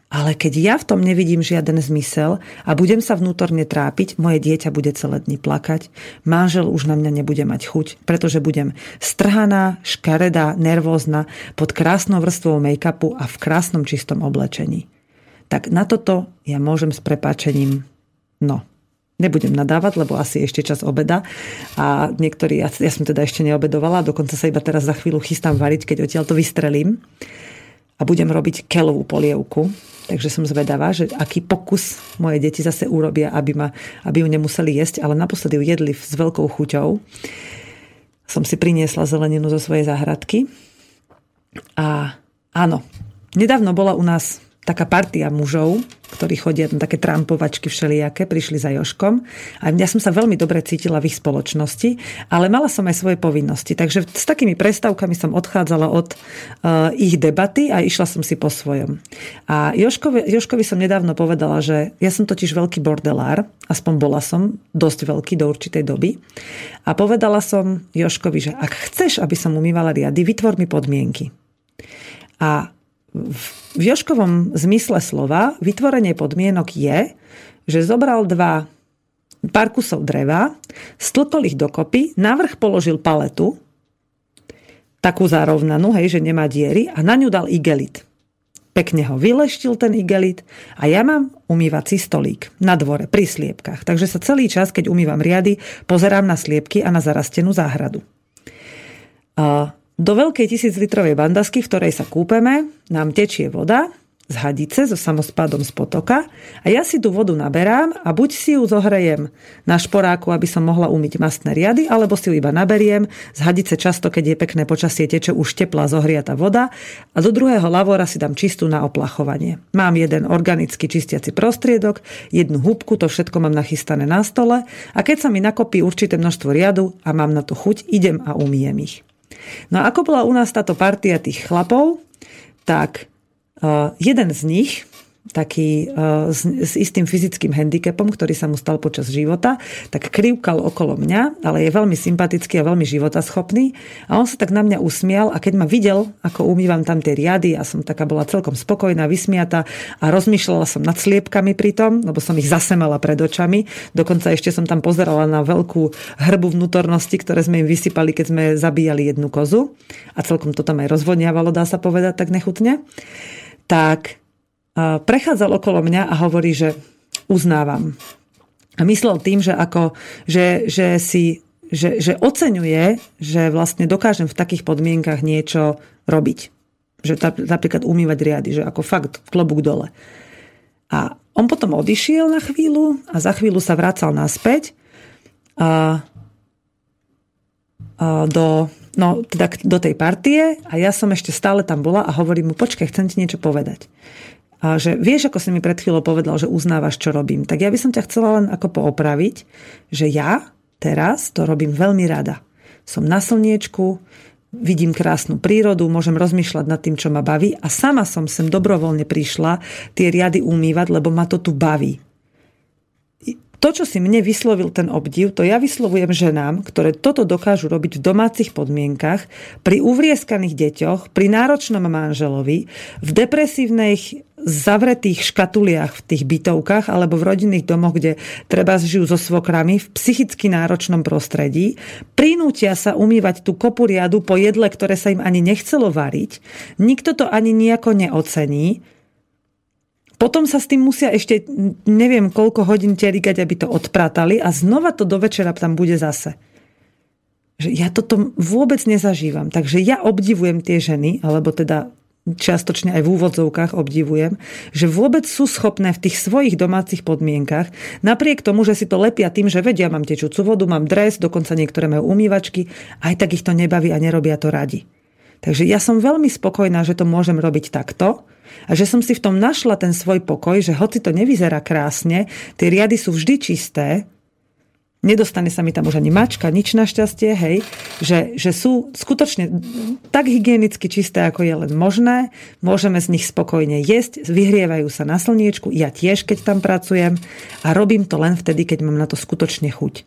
Ale keď ja v tom nevidím žiaden zmysel a budem sa vnútorne trápiť, moje dieťa bude celé dni plakať, manžel už na mňa nebude mať chuť, pretože budem strhaná, škaredá, nervózna, pod krásnou vrstvou make-upu a v krásnom čistom oblečení. Tak na toto ja môžem s prepáčením, no, nebudem nadávať, lebo asi ešte čas obeda. A niektorí, ja, ja som teda ešte neobedovala, dokonca sa iba teraz za chvíľu chystám variť, keď odtiaľ to vystrelím a budem robiť kelovú polievku. Takže som zvedavá, že aký pokus moje deti zase urobia, aby, ma, aby ju nemuseli jesť, ale naposledy ju jedli s veľkou chuťou. Som si priniesla zeleninu zo svojej záhradky. A áno, nedávno bola u nás taká partia mužov, ktorí chodia na také trampovačky všelijaké, prišli za Joškom. A ja som sa veľmi dobre cítila v ich spoločnosti, ale mala som aj svoje povinnosti. Takže s takými prestávkami som odchádzala od uh, ich debaty a išla som si po svojom. A Joškovi, Joškovi som nedávno povedala, že ja som totiž veľký bordelár, aspoň bola som dosť veľký do určitej doby. A povedala som Joškovi, že ak chceš, aby som umývala riady, vytvor mi podmienky. A v Joškovom zmysle slova vytvorenie podmienok je, že zobral dva pár kusov dreva, stlkol ich dokopy, navrh položil paletu, takú zárovnanú, hej, že nemá diery a na ňu dal igelit. Pekne ho vyleštil ten igelit a ja mám umývací stolík na dvore pri sliepkach. Takže sa celý čas, keď umývam riady, pozerám na sliepky a na zarastenú záhradu. Do veľkej tisíclitrovej bandasky, v ktorej sa kúpeme, nám tečie voda z hadice so samospádom z potoka a ja si tú vodu naberám a buď si ju zohrejem na šporáku, aby som mohla umyť mastné riady, alebo si ju iba naberiem. Z hadice často, keď je pekné počasie, teče už teplá zohriata voda a do druhého lavora si dám čistú na oplachovanie. Mám jeden organický čistiaci prostriedok, jednu húbku, to všetko mám nachystané na stole a keď sa mi nakopí určité množstvo riadu a mám na to chuť, idem a umiem ich. No a ako bola u nás táto partia tých chlapov, tak uh, jeden z nich taký uh, s, s istým fyzickým handicapom, ktorý sa mu stal počas života, tak krivkal okolo mňa, ale je veľmi sympatický a veľmi životaschopný. A on sa tak na mňa usmial a keď ma videl, ako umývam tam tie riady, a som taká bola celkom spokojná, vysmiata a rozmýšľala som nad sliepkami pri tom, lebo som ich zasemala pred očami. Dokonca ešte som tam pozerala na veľkú hrbu vnútornosti, ktoré sme im vysypali, keď sme zabíjali jednu kozu. A celkom to tam aj rozvodniavalo, dá sa povedať tak nechutne. Tak prechádzal okolo mňa a hovorí, že uznávam. A myslel tým, že, ako, že, že si že, že oceňuje, že vlastne dokážem v takých podmienkach niečo robiť. Že napríklad umývať riady, že ako fakt klobúk dole. A on potom odišiel na chvíľu a za chvíľu sa vracal naspäť a, a do, no, teda do tej partie a ja som ešte stále tam bola a hovorím mu, počkaj, chcem ti niečo povedať a že vieš, ako si mi pred chvíľou povedal, že uznávaš, čo robím. Tak ja by som ťa chcela len ako poopraviť, že ja teraz to robím veľmi rada. Som na slniečku, vidím krásnu prírodu, môžem rozmýšľať nad tým, čo ma baví a sama som sem dobrovoľne prišla tie riady umývať, lebo ma to tu baví to, čo si mne vyslovil ten obdiv, to ja vyslovujem ženám, ktoré toto dokážu robiť v domácich podmienkach, pri uvrieskaných deťoch, pri náročnom manželovi, v depresívnych zavretých škatuliach v tých bytovkách alebo v rodinných domoch, kde treba žijú so svokrami v psychicky náročnom prostredí, prinútia sa umývať tú kopu riadu po jedle, ktoré sa im ani nechcelo variť. Nikto to ani nejako neocení potom sa s tým musia ešte neviem koľko hodín terigať, aby to odpratali a znova to do večera tam bude zase. Že ja toto vôbec nezažívam. Takže ja obdivujem tie ženy, alebo teda čiastočne aj v úvodzovkách obdivujem, že vôbec sú schopné v tých svojich domácich podmienkach, napriek tomu, že si to lepia tým, že vedia, mám tečúcu vodu, mám dres, dokonca niektoré majú umývačky, aj tak ich to nebaví a nerobia to radi. Takže ja som veľmi spokojná, že to môžem robiť takto, a že som si v tom našla ten svoj pokoj, že hoci to nevyzerá krásne, tie riady sú vždy čisté, nedostane sa mi tam už ani mačka, nič našťastie, hej, že, že sú skutočne tak hygienicky čisté, ako je len možné, môžeme z nich spokojne jesť, vyhrievajú sa na slniečku, ja tiež, keď tam pracujem a robím to len vtedy, keď mám na to skutočne chuť.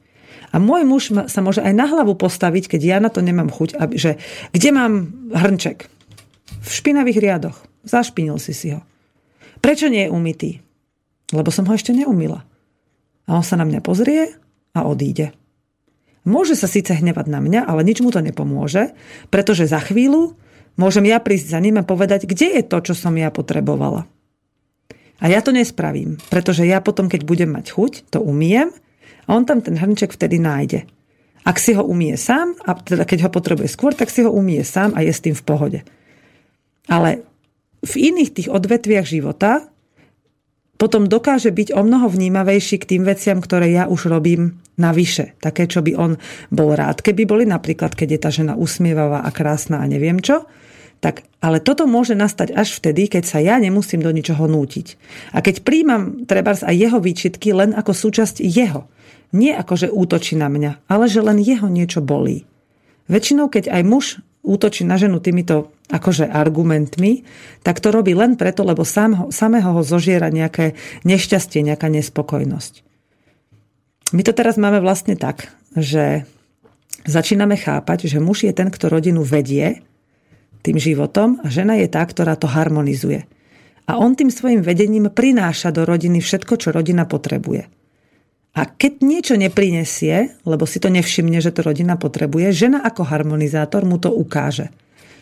A môj muž sa môže aj na hlavu postaviť, keď ja na to nemám chuť, aby, že kde mám hrnček? V špinavých riadoch. Zašpinil si si ho. Prečo nie je umytý? Lebo som ho ešte neumila. A on sa na mňa pozrie a odíde. Môže sa síce hnevať na mňa, ale nič mu to nepomôže, pretože za chvíľu môžem ja prísť za ním a povedať, kde je to, čo som ja potrebovala. A ja to nespravím, pretože ja potom, keď budem mať chuť, to umiem a on tam ten hrnček vtedy nájde. Ak si ho umie sám, a teda keď ho potrebuje skôr, tak si ho umie sám a je s tým v pohode. Ale v iných tých odvetviach života potom dokáže byť o mnoho vnímavejší k tým veciam, ktoré ja už robím navyše. Také, čo by on bol rád, keby boli napríklad, keď je tá žena usmievavá a krásna a neviem čo, Tak, ale toto môže nastať až vtedy, keď sa ja nemusím do ničoho nútiť. A keď príjmam trebárs aj jeho výčitky len ako súčasť jeho. Nie ako, že útočí na mňa, ale že len jeho niečo bolí. Väčšinou, keď aj muž útočí na ženu týmito akože argumentmi, tak to robí len preto, lebo sám ho, samého ho zožiera nejaké nešťastie, nejaká nespokojnosť. My to teraz máme vlastne tak, že začíname chápať, že muž je ten, kto rodinu vedie, tým životom a žena je tá, ktorá to harmonizuje. A on tým svojim vedením prináša do rodiny všetko, čo rodina potrebuje. A keď niečo neprinesie, lebo si to nevšimne, že to rodina potrebuje, žena ako harmonizátor mu to ukáže.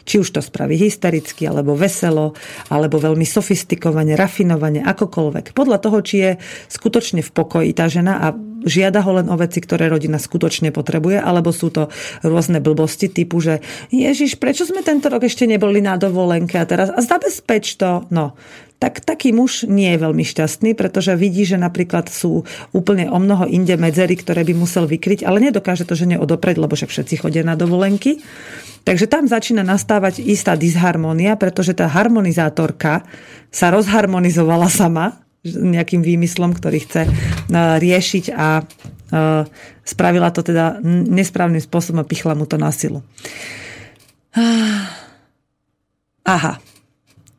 Či už to spraví hystericky, alebo veselo, alebo veľmi sofistikovane, rafinovane, akokoľvek. Podľa toho, či je skutočne v pokoji tá žena a žiada ho len o veci, ktoré rodina skutočne potrebuje, alebo sú to rôzne blbosti typu, že Ježiš, prečo sme tento rok ešte neboli na dovolenke a teraz a zabezpeč to. No, tak taký muž nie je veľmi šťastný, pretože vidí, že napríklad sú úplne o mnoho inde medzery, ktoré by musel vykryť, ale nedokáže to žene odopreť, lebo však všetci chodia na dovolenky. Takže tam začína nastávať istá disharmónia, pretože tá harmonizátorka sa rozharmonizovala sama, nejakým výmyslom, ktorý chce e, riešiť a e, spravila to teda nesprávnym spôsobom a pichla mu to na silu. Aha.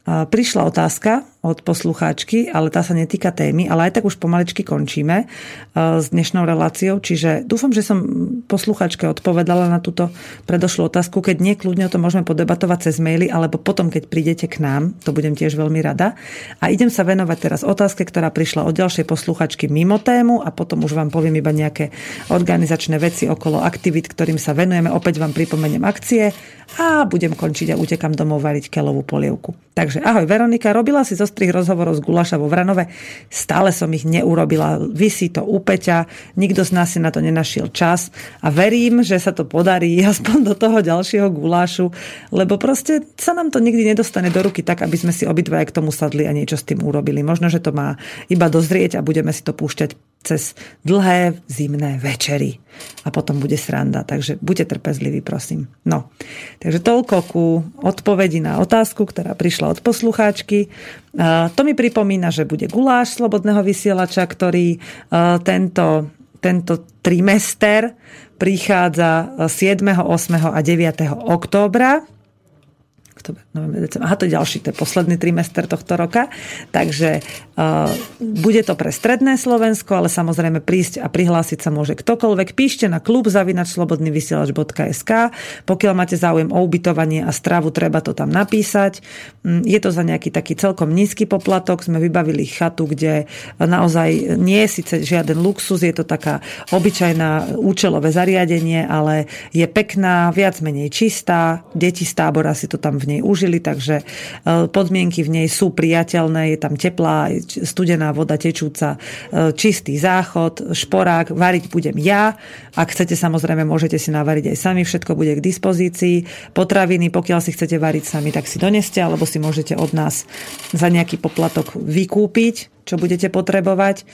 Prišla otázka od poslucháčky, ale tá sa netýka témy, ale aj tak už pomaličky končíme s dnešnou reláciou, čiže dúfam, že som poslucháčke odpovedala na túto predošlú otázku. Keď nie, kľudne o to môžeme podebatovať cez maily, alebo potom, keď prídete k nám, to budem tiež veľmi rada. A idem sa venovať teraz otázke, ktorá prišla od ďalšej posluchačky mimo tému a potom už vám poviem iba nejaké organizačné veci okolo aktivít, ktorým sa venujeme. Opäť vám pripomeniem akcie a budem končiť a utekam domov variť kelovú polievku. Takže ahoj Veronika, robila si zostrých rozhovorov z Gulaša vo Vranove, stále som ich neurobila, vysí to u nikto z nás si na to nenašiel čas a verím, že sa to podarí aspoň do toho ďalšieho gulášu, lebo proste sa nám to nikdy nedostane do ruky tak, aby sme si obidvaja k tomu sadli a niečo s tým urobili. Možno, že to má iba dozrieť a budeme si to púšťať cez dlhé zimné večery. A potom bude sranda. Takže buďte trpezliví, prosím. No, takže toľko ku odpovedi na otázku, ktorá prišla od poslucháčky. To mi pripomína, že bude guláš slobodného vysielača, ktorý tento, tento trimester prichádza 7., 8. a 9. októbra oktober, november, december. Aha, to je ďalší, to je posledný trimester tohto roka. Takže uh, bude to pre stredné Slovensko, ale samozrejme prísť a prihlásiť sa môže ktokoľvek. Píšte na klub zavinačslobodnyvysielač.sk Pokiaľ máte záujem o ubytovanie a stravu, treba to tam napísať. Mm, je to za nejaký taký celkom nízky poplatok. Sme vybavili chatu, kde naozaj nie je síce žiaden luxus, je to taká obyčajná účelové zariadenie, ale je pekná, viac menej čistá. Deti z tábora si to tam v nej užili, takže e, podmienky v nej sú priateľné, je tam teplá, studená voda tečúca, e, čistý záchod, šporák, variť budem ja. Ak chcete, samozrejme, môžete si navariť aj sami, všetko bude k dispozícii. Potraviny, pokiaľ si chcete variť sami, tak si doneste, alebo si môžete od nás za nejaký poplatok vykúpiť, čo budete potrebovať.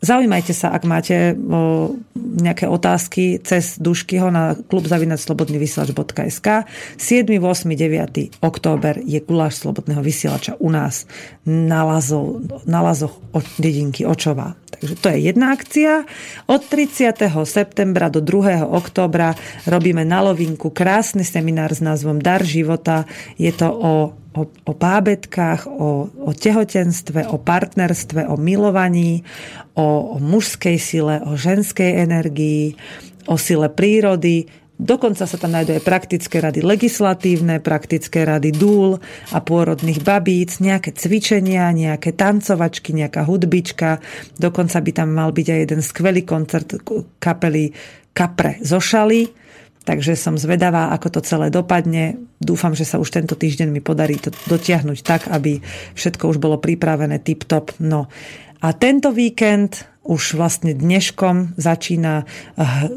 Zaujímajte sa, ak máte o, nejaké otázky cez Duškyho na klubzavinaclobodnyvysielač.sk 7, 8, 9. október je guláš Slobodného vysielača u nás na, Lazo, na Lazoch od dedinky Očová. Takže to je jedna akcia. Od 30. septembra do 2. októbra robíme na Lovinku krásny seminár s názvom Dar života. Je to o o, o bábetkách, o, o tehotenstve, o partnerstve, o milovaní, o, o mužskej sile, o ženskej energii, o sile prírody. Dokonca sa tam nájdú aj praktické rady legislatívne, praktické rady dúl a pôrodných babíc, nejaké cvičenia, nejaké tancovačky, nejaká hudbička. Dokonca by tam mal byť aj jeden skvelý koncert kapely Kapre zo Šaly Takže som zvedavá, ako to celé dopadne. Dúfam, že sa už tento týždeň mi podarí to dotiahnuť tak, aby všetko už bolo pripravené tip-top. No. A tento víkend už vlastne dneškom začína eh,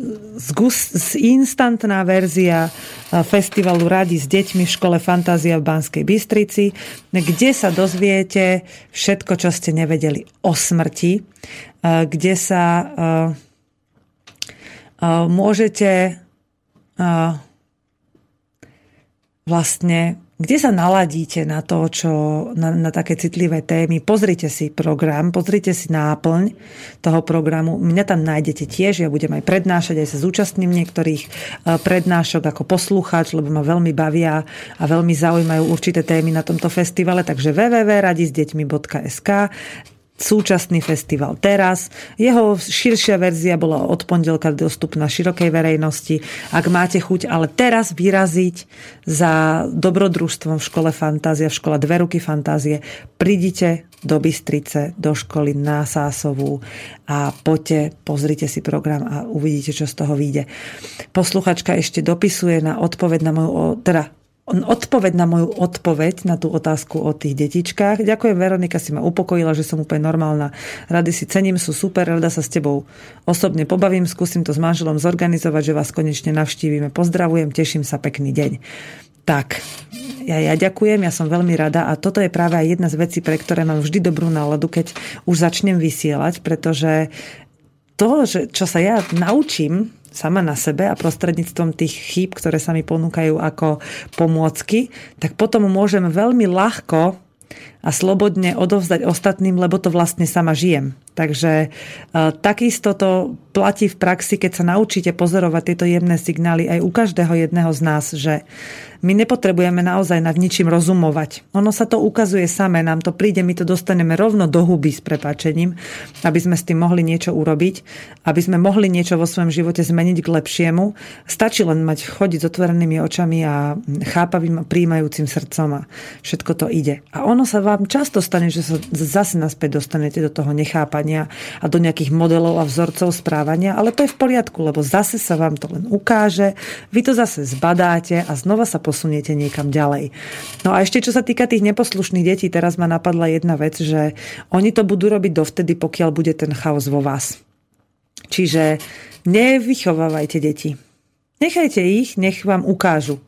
instantná verzia eh, festivalu Radi s deťmi v škole Fantázia v Banskej Bystrici, kde sa dozviete všetko, čo ste nevedeli o smrti, eh, kde sa môžete vlastne kde sa naladíte na to, čo, na, na také citlivé témy. Pozrite si program, pozrite si náplň toho programu. Mňa tam nájdete tiež, ja budem aj prednášať, aj sa zúčastním niektorých e, prednášok ako poslucháč, lebo ma veľmi bavia a veľmi zaujímajú určité témy na tomto festivale, takže www.radisdeťmi.sk súčasný festival teraz. Jeho širšia verzia bola od pondelka dostupná širokej verejnosti. Ak máte chuť ale teraz vyraziť za dobrodružstvom v škole Fantázia, v škole Dve ruky Fantázie, prídite do Bystrice, do školy na Sásovú a poďte, pozrite si program a uvidíte, čo z toho vyjde. Posluchačka ešte dopisuje na odpoveď na moju, teda odpoveď na moju odpoveď na tú otázku o tých detičkách. Ďakujem, Veronika si ma upokojila, že som úplne normálna. Rady si cením, sú super, rada sa s tebou osobne pobavím, skúsim to s manželom zorganizovať, že vás konečne navštívime. Pozdravujem, teším sa, pekný deň. Tak, ja, ja ďakujem, ja som veľmi rada a toto je práve aj jedna z vecí, pre ktoré mám vždy dobrú náladu, keď už začnem vysielať, pretože to, že, čo sa ja naučím sama na sebe a prostredníctvom tých chýb, ktoré sa mi ponúkajú ako pomôcky, tak potom môžem veľmi ľahko a slobodne odovzdať ostatným, lebo to vlastne sama žijem. Takže e, takisto to platí v praxi, keď sa naučíte pozorovať tieto jemné signály aj u každého jedného z nás, že my nepotrebujeme naozaj nad ničím rozumovať. Ono sa to ukazuje samé, nám to príde, my to dostaneme rovno do huby s prepáčením, aby sme s tým mohli niečo urobiť, aby sme mohli niečo vo svojom živote zmeniť k lepšiemu. Stačí len mať chodiť s otvorenými očami a chápavým a príjmajúcim srdcom a všetko to ide. A ono sa vám často stane, že sa zase naspäť dostanete do toho nechápania a do nejakých modelov a vzorcov správania, ale to je v poriadku, lebo zase sa vám to len ukáže, vy to zase zbadáte a znova sa posuniete niekam ďalej. No a ešte čo sa týka tých neposlušných detí, teraz ma napadla jedna vec, že oni to budú robiť dovtedy, pokiaľ bude ten chaos vo vás. Čiže nevychovávajte deti. Nechajte ich, nech vám ukážu.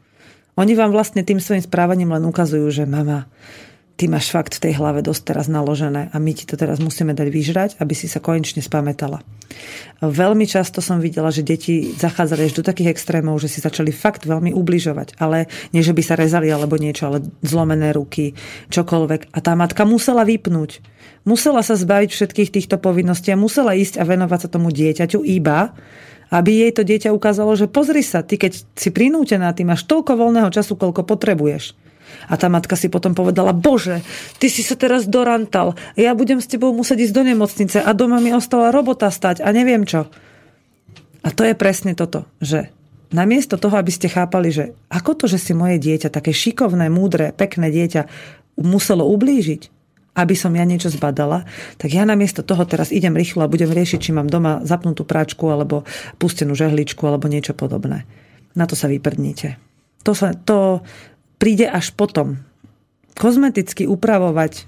Oni vám vlastne tým svojim správaním len ukazujú, že mama, ty máš fakt v tej hlave dosť teraz naložené a my ti to teraz musíme dať vyžrať, aby si sa konečne spamätala. Veľmi často som videla, že deti zachádzali až do takých extrémov, že si začali fakt veľmi ubližovať, ale nie, že by sa rezali alebo niečo, ale zlomené ruky, čokoľvek. A tá matka musela vypnúť. Musela sa zbaviť všetkých týchto povinností a musela ísť a venovať sa tomu dieťaťu iba, aby jej to dieťa ukázalo, že pozri sa, ty keď si prinútená, ty máš toľko voľného času, koľko potrebuješ a tá matka si potom povedala, bože, ty si sa teraz dorantal, ja budem s tebou musieť ísť do nemocnice a doma mi ostala robota stať a neviem čo. A to je presne toto, že namiesto toho, aby ste chápali, že ako to, že si moje dieťa, také šikovné, múdre, pekné dieťa, muselo ublížiť, aby som ja niečo zbadala, tak ja namiesto toho teraz idem rýchlo a budem riešiť, či mám doma zapnutú práčku alebo pustenú žehličku alebo niečo podobné. Na to sa vyprdnite. To, sa, to príde až potom. Kozmeticky upravovať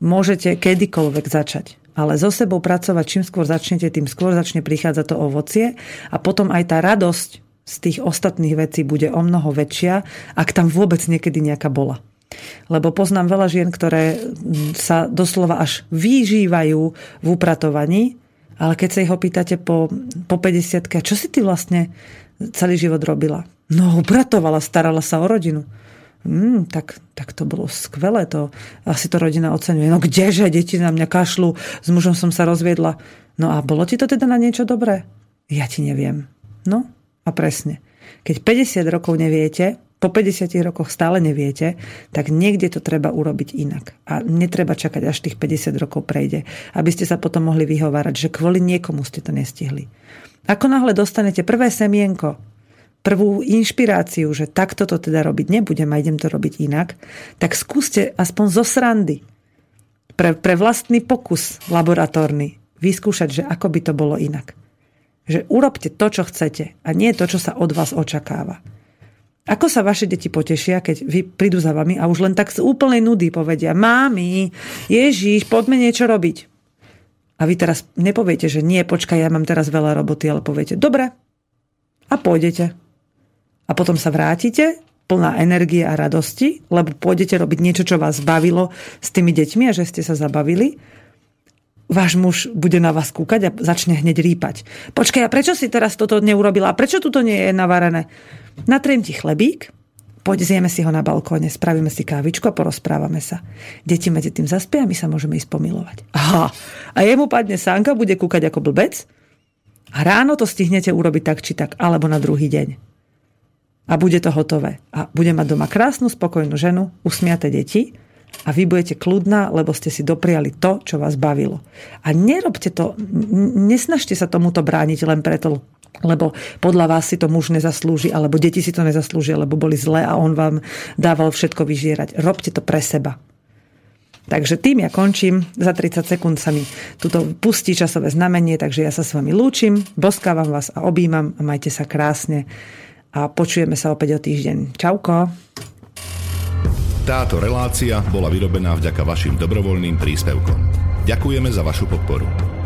môžete kedykoľvek začať. Ale so sebou pracovať, čím skôr začnete, tým skôr začne prichádzať to ovocie a potom aj tá radosť z tých ostatných vecí bude o mnoho väčšia, ak tam vôbec niekedy nejaká bola. Lebo poznám veľa žien, ktoré sa doslova až vyžívajú v upratovaní, ale keď sa ich opýtate po, po 50 čo si ty vlastne celý život robila? No, upratovala, starala sa o rodinu mm, tak, tak to bolo skvelé, to asi to rodina oceňuje. No kdeže, deti na mňa kašľú, s mužom som sa rozviedla. No a bolo ti to teda na niečo dobré? Ja ti neviem. No a presne. Keď 50 rokov neviete, po 50 rokoch stále neviete, tak niekde to treba urobiť inak. A netreba čakať, až tých 50 rokov prejde, aby ste sa potom mohli vyhovárať, že kvôli niekomu ste to nestihli. Ako náhle dostanete prvé semienko prvú inšpiráciu, že takto to teda robiť nebudem a idem to robiť inak, tak skúste aspoň zo srandy pre, pre vlastný pokus laboratórny vyskúšať, že ako by to bolo inak. Že urobte to, čo chcete a nie to, čo sa od vás očakáva. Ako sa vaše deti potešia, keď vy prídu za vami a už len tak z úplnej nudy povedia Mámi, Ježiš, poďme niečo robiť. A vy teraz nepoviete, že nie, počkaj, ja mám teraz veľa roboty, ale poviete, dobre. A pôjdete a potom sa vrátite plná energie a radosti, lebo pôjdete robiť niečo, čo vás bavilo s tými deťmi a že ste sa zabavili, váš muž bude na vás kúkať a začne hneď rýpať. Počkaj, a prečo si teraz toto neurobila? A prečo tu to nie je navarené? Natriem ti chlebík, Poď zjeme si ho na balkóne, spravíme si kávičku a porozprávame sa. Deti medzi tým zaspia a my sa môžeme ísť pomilovať. Aha, a jemu padne sánka, bude kúkať ako blbec a ráno to stihnete urobiť tak či tak, alebo na druhý deň. A bude to hotové. A bude mať doma krásnu, spokojnú ženu, usmiate deti a vy budete kľudná, lebo ste si dopriali to, čo vás bavilo. A nerobte to, nesnažte sa tomuto brániť len preto, lebo podľa vás si to muž nezaslúži, alebo deti si to nezaslúžia, lebo boli zlé a on vám dával všetko vyžierať. Robte to pre seba. Takže tým ja končím. Za 30 sekúnd sa mi tuto pustí časové znamenie, takže ja sa s vami lúčim, boskávam vás a objímam a majte sa krásne a počujeme sa opäť o týždeň. Čauko. Táto relácia bola vyrobená vďaka vašim dobrovoľným príspevkom. Ďakujeme za vašu podporu.